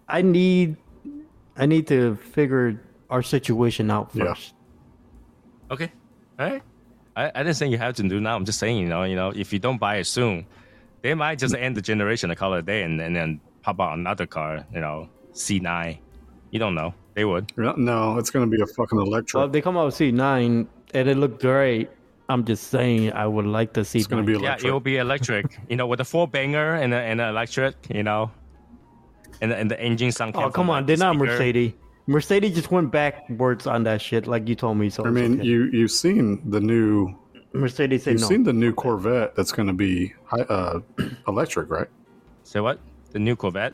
D: I need. I need to figure our situation out
C: Yeah.
D: first.
B: Okay. All right. I, I didn't say you have to do now. I'm just saying, you know, you know, if you don't buy it soon, they might just end the generation and call it a day and, and then pop out another car, you know, C9. You don't know. They would.
C: No, it's going to be a fucking electric.
D: Well, if they come out with C9 and it looked great, I'm just saying I would like to see.
C: it's going to be electric.
B: Yeah, it will be electric, you know, with a four banger and a, and an electric, you know, and the, and the engine sound.
D: Oh
B: came
D: come on,
B: like,
D: they're
B: the
D: not
B: speaker.
D: Mercedes. Mercedes just went backwards on that shit, like you told me. So
C: I mean,
D: okay.
C: you you've seen the new
D: Mercedes say
C: you've
D: no.
C: seen the new Corvette that's going to be hi- uh, electric, right?
B: Say what? The new Corvette?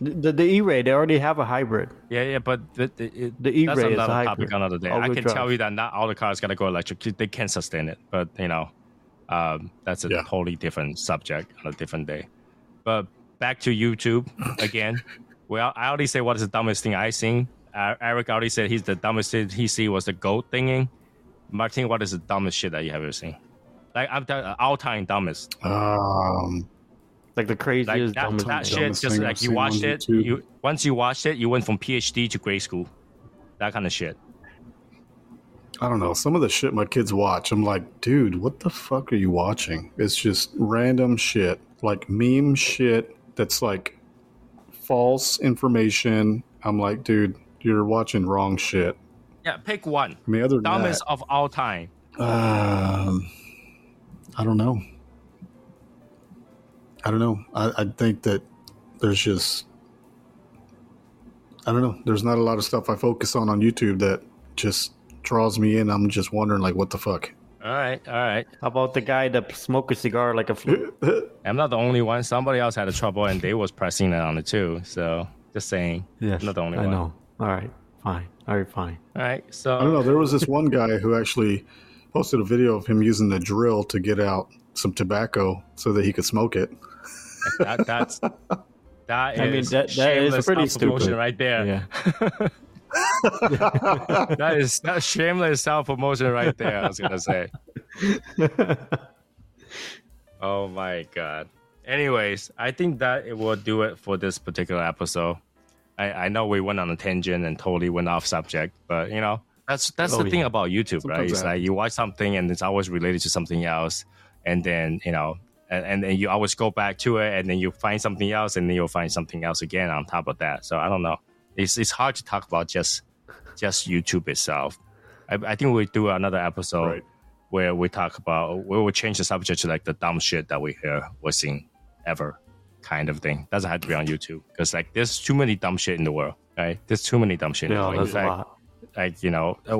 D: the the E-Ray, they already have a hybrid.
B: Yeah, yeah, but the, the, it,
D: The E-Ray
B: that's
D: is a
B: another
D: hybrid.
B: topic another day. I
D: All-wheel
B: can
D: drive.
B: tell you that not all the cars gonna go electric. They can't sustain it, but you know, um, that's a
C: Yeah.
B: totally different subject on a different day. But back to YouTube again. well, I already say what is the dumbest thing I seen. Uh, Eric already said he's the dumbest thing he see was the goat thingy. Martin, what is the dumbest shit that you have ever seen? Like I'm telling all time dumbest.
C: Um,
D: Like the
B: Like
D: craziest,
B: that,
D: dumbest
B: that shit, just like
C: I've
B: you watched it.
C: YouTube.
B: You once you watched it, you went from PhD to grade school. That kind of shit.
C: I don't know. Some of the shit my kids watch, I'm like, dude, what the fuck are you watching? It's just random shit, like meme shit that's like false information. I'm like, dude, you're watching wrong shit.
B: Yeah, pick one.
C: I mean, other than
B: Dumbest
C: that,
B: of all time.
C: um, I don't know. I don't know. I, I think that there's just, I don't know. There's not a lot of stuff I focus on on YouTube that just draws me in. I'm just wondering, like, what the fuck?
B: All right, all right.
D: How about the guy that smoked a cigar like a flute?
B: I'm not the only one. Somebody else had a trouble and they was pressing it on it too. So just saying.
D: Yes,
B: Not the only
D: I
B: one.
D: know. All right, fine. All right, fine.
B: All right. So
C: I don't know. There was this one guy who actually posted a video of him using the drill to get out some tobacco so that he could smoke it.
B: that, that's that is
D: I mean, that- that is
B: shameless
D: pretty
B: self-promotion
D: stupid.
B: right there.
D: Yeah.
B: that is that's shameless self promotion right there. I was gonna say. oh my god. Anyways, I think that it will do it for this particular episode. I, I know we went on a tangent and totally went off subject, but you know that's that's
D: Oh,
B: the thing about YouTube, right? It's
C: that
B: like you watch something and it's always related to something else, and then you know, and, and then you always go back to it, and then you find something else, and then you'll find something else again on top of that. So I don't know. It's it's hard to talk about just just YouTube itself. I, I think we do another episode
C: Right.
B: where we talk about we will change the subject to like the dumb shit that we hear or seen ever kind of thing. Doesn't have to be on YouTube because like there's too many dumb shit in the world, right? There's too many dumb shit in the
D: Yeah,
B: world.
D: a lot.
B: like you know, uh,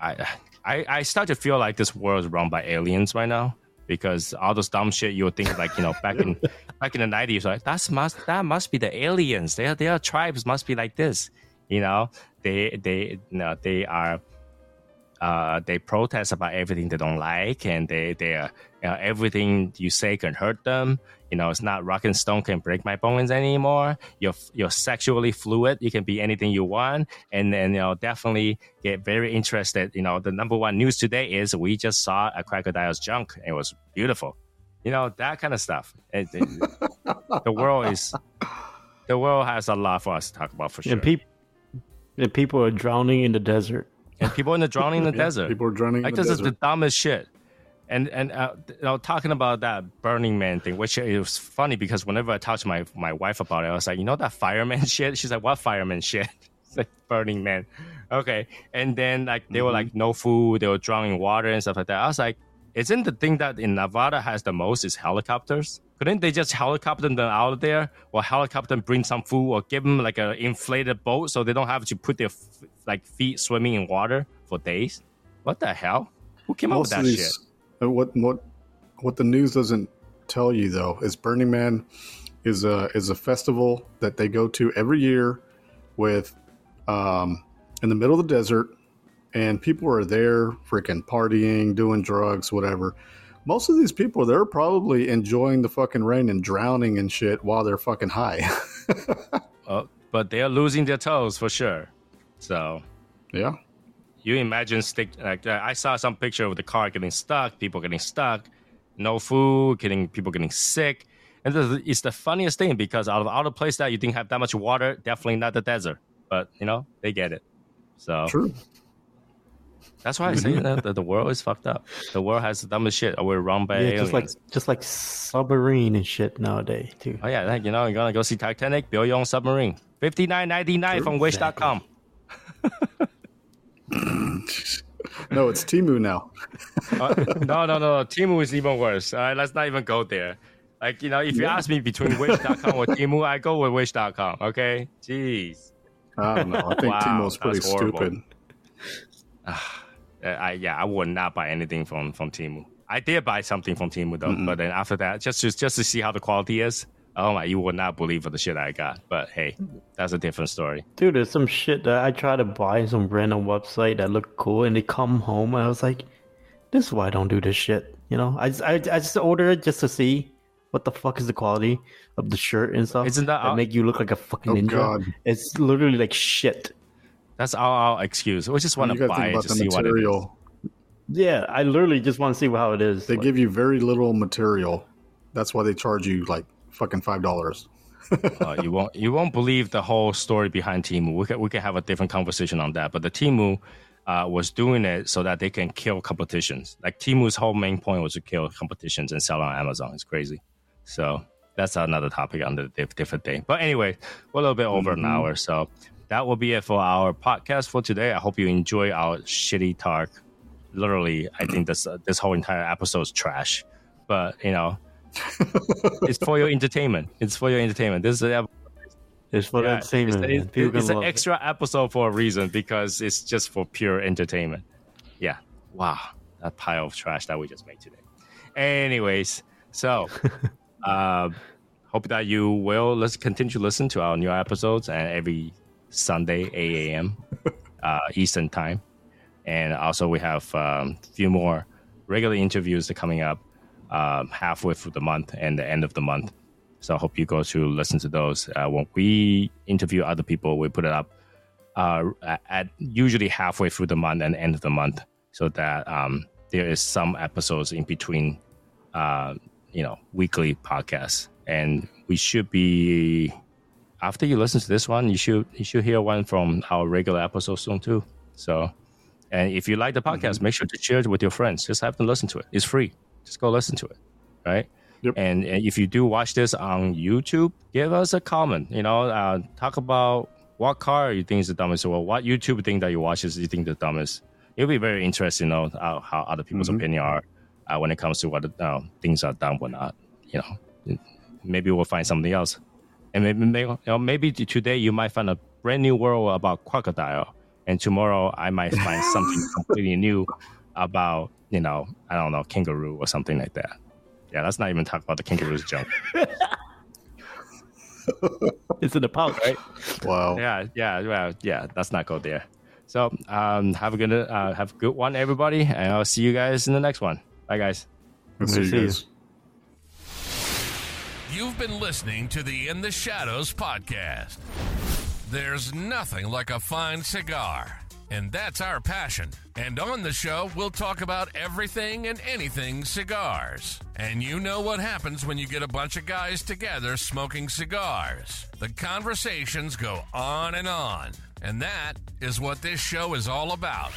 B: I, I I start to feel like this world is run by aliens right now because all this dumb shit you would think like you know back in back in the nineties, like that's must that must be the aliens. Their their tribes must be like this, you know. They they you know, they are uh, they protest about everything they don't like, and they they are, you know, everything you say can hurt them. You know, it's not rock and stone can break my bones anymore. You're you're sexually fluid. You can be anything you want, and then you know definitely get very interested. You know, the number one news today is we just saw a crocodile's junk. It was beautiful. You know that kind of stuff. It- it- the world is the world has a lot for us to talk about for sure.
D: And people, and people are drowning in the desert.
B: and people in the drowning in the
C: Yeah,
B: desert.
C: People are drowning
B: like
C: in the
B: this is the dumbest shit. And and uh, you know, talking about that Burning Man thing, which it was funny because whenever I talked to my my wife about it, I was like, you know that fireman shit. She's like, what fireman shit? It's like Burning Man. Okay, and then like they were like no food, they were drowning in water and stuff like that. I was like, isn't the thing that in Nevada has the most is helicopters? couldn't they just helicopter them out there or helicopter them bring some food or give them like an inflated boat so they don't have to put their f- like feet swimming in water for days? What the hell? Who came up with that
C: of
B: shit?
C: Uh, what what what the news doesn't tell you though is Burning Man is a is a festival that they go to every year with um, in the middle of the desert, and people are there freaking partying, doing drugs, whatever. Most of these people, they're probably enjoying the fucking rain and drowning and shit while they're fucking high.
B: Oh, but they're losing their toes for sure. So
C: yeah,
B: you imagine stick like uh, I saw some picture of the car getting stuck, people getting stuck, no food, getting people getting sick, and this, it's the funniest thing because out of all the places that you didn't have that much water, definitely not the desert, but you know they get it. So
C: true.
B: that's why I say that, that the world is fucked up. The world has the dumbest shit. We're run by
D: Yeah,
B: aliens.
D: just like just like submarine and shit nowadays too.
B: oh yeah, like, you know, you're gonna go see Titanic, build your own submarine, fifty nine ninety nine from Wish.com.
C: No, it's Temu now.
B: Uh, no, no, no. Temu is even worse. All right, let's not even go there. Like, you know, if you ask me between Wish.com or Temu, I go with Wish.com. Okay? Jeez.
C: I don't know. I think
B: Wow,
C: Temu's pretty stupid.
B: Uh, I, yeah, I would not buy anything from, from Temu. I did buy something from Temu, though. But then after that, just to, just to see how the quality is, oh my, you would not believe what the shit I got. But hey, that's a different story.
D: Dude, there's some shit that I try to buy some random website that look cool, and they come home, and I was like, "This is why I don't do this shit." You know, I just, I, I just order it just to see what the fuck is the quality of the shirt and stuff.
B: Isn't that-
D: make you look like a fucking
C: Oh,
D: ninja?
C: God.
D: It's literally like shit.
B: That's our, our excuse. We just want to buy it to
C: the
B: see what it is.
D: Yeah, I literally just want to see how it is.
C: They
D: Like,
C: give you very little material. That's why they charge you like fucking five dollars.
B: uh, you won't you won't believe the whole story behind Temu. We can we can have a different conversation on that. But the Temu uh, was doing it so that they can kill competitions. Like Temu's whole main point was to kill competitions and sell on Amazon. It's crazy. So that's another topic on the diff- different day. But anyway, we're a little bit over an hour, so that will be it for our podcast for today. I hope you enjoy our shitty talk. Literally, I think this uh, this whole entire episode is trash. But you know, it's for your entertainment. It's for your entertainment. This is a
D: it's for
B: yeah,
D: entertainment.
B: It's.
D: People
B: it's, it's an
D: love it.
B: extra episode for a reason because it's just for pure entertainment. Yeah. Wow. That pile of trash that we just made today. Anyways, so uh, hope that you will let's continue to listen to our new episodes and every Sunday 8 a.m. Uh, Eastern time. And also we have a um, few more regular interviews coming up um, halfway through the month and the end of the month. So I hope you go to listen to those. Uh, when we interview other people, we put it up uh, at usually halfway through the month and end of the month, so that um, there is some episodes in between, uh, you know, weekly podcasts. And we should be after you listen to this one, you should you should hear one from our regular episode soon too. So, and if you like the podcast, make sure to share it with your friends. Just have them listen to it. It's free. Just go listen to it, right?
C: Yep.
B: And, and if you do watch this on YouTube, give us a comment. You know, uh, talk about what car you think is the dumbest, or what YouTube thing that you watch is you think the dumbest. It'll be very interesting to know how, how other people's opinion are uh, when it comes to what uh, things are dumb or not. You know, maybe we'll find something else, and maybe maybe, you know, maybe today you might find a brand new world about crocodile, and tomorrow I might find something completely new about you know I don't know kangaroo or something like that. Yeah, let's not even talk about the kangaroo's junk.
D: It's in the pouch.
C: Wow.
B: yeah, yeah, well, yeah. Let's not go there. So, um, have a good, uh, have a good one, everybody, and I'll see you guys in the next one. Bye, guys.
C: I'll see you
D: See you.
C: guys.
A: You've been listening to the In the Shadows podcast. There's nothing like a fine cigar, and that's our passion. And on the show, we'll talk about everything and anything cigars. And you know what happens when you get a bunch of guys together smoking cigars. The conversations go on and on. And that is what this show is all about.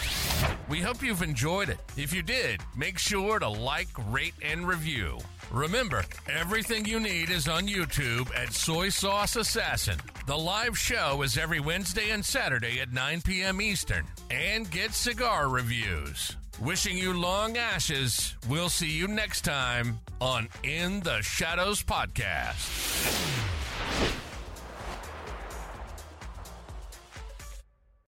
A: We hope you've enjoyed it. If you did, make sure to like, rate, and review. Remember, everything you need is on YouTube at Soy Sauce Assassin. The live show is every Wednesday and Saturday at 9 p.m. Eastern. And get cigar reviews. Wishing you long ashes. We'll see you next time on In the Shadows Podcast.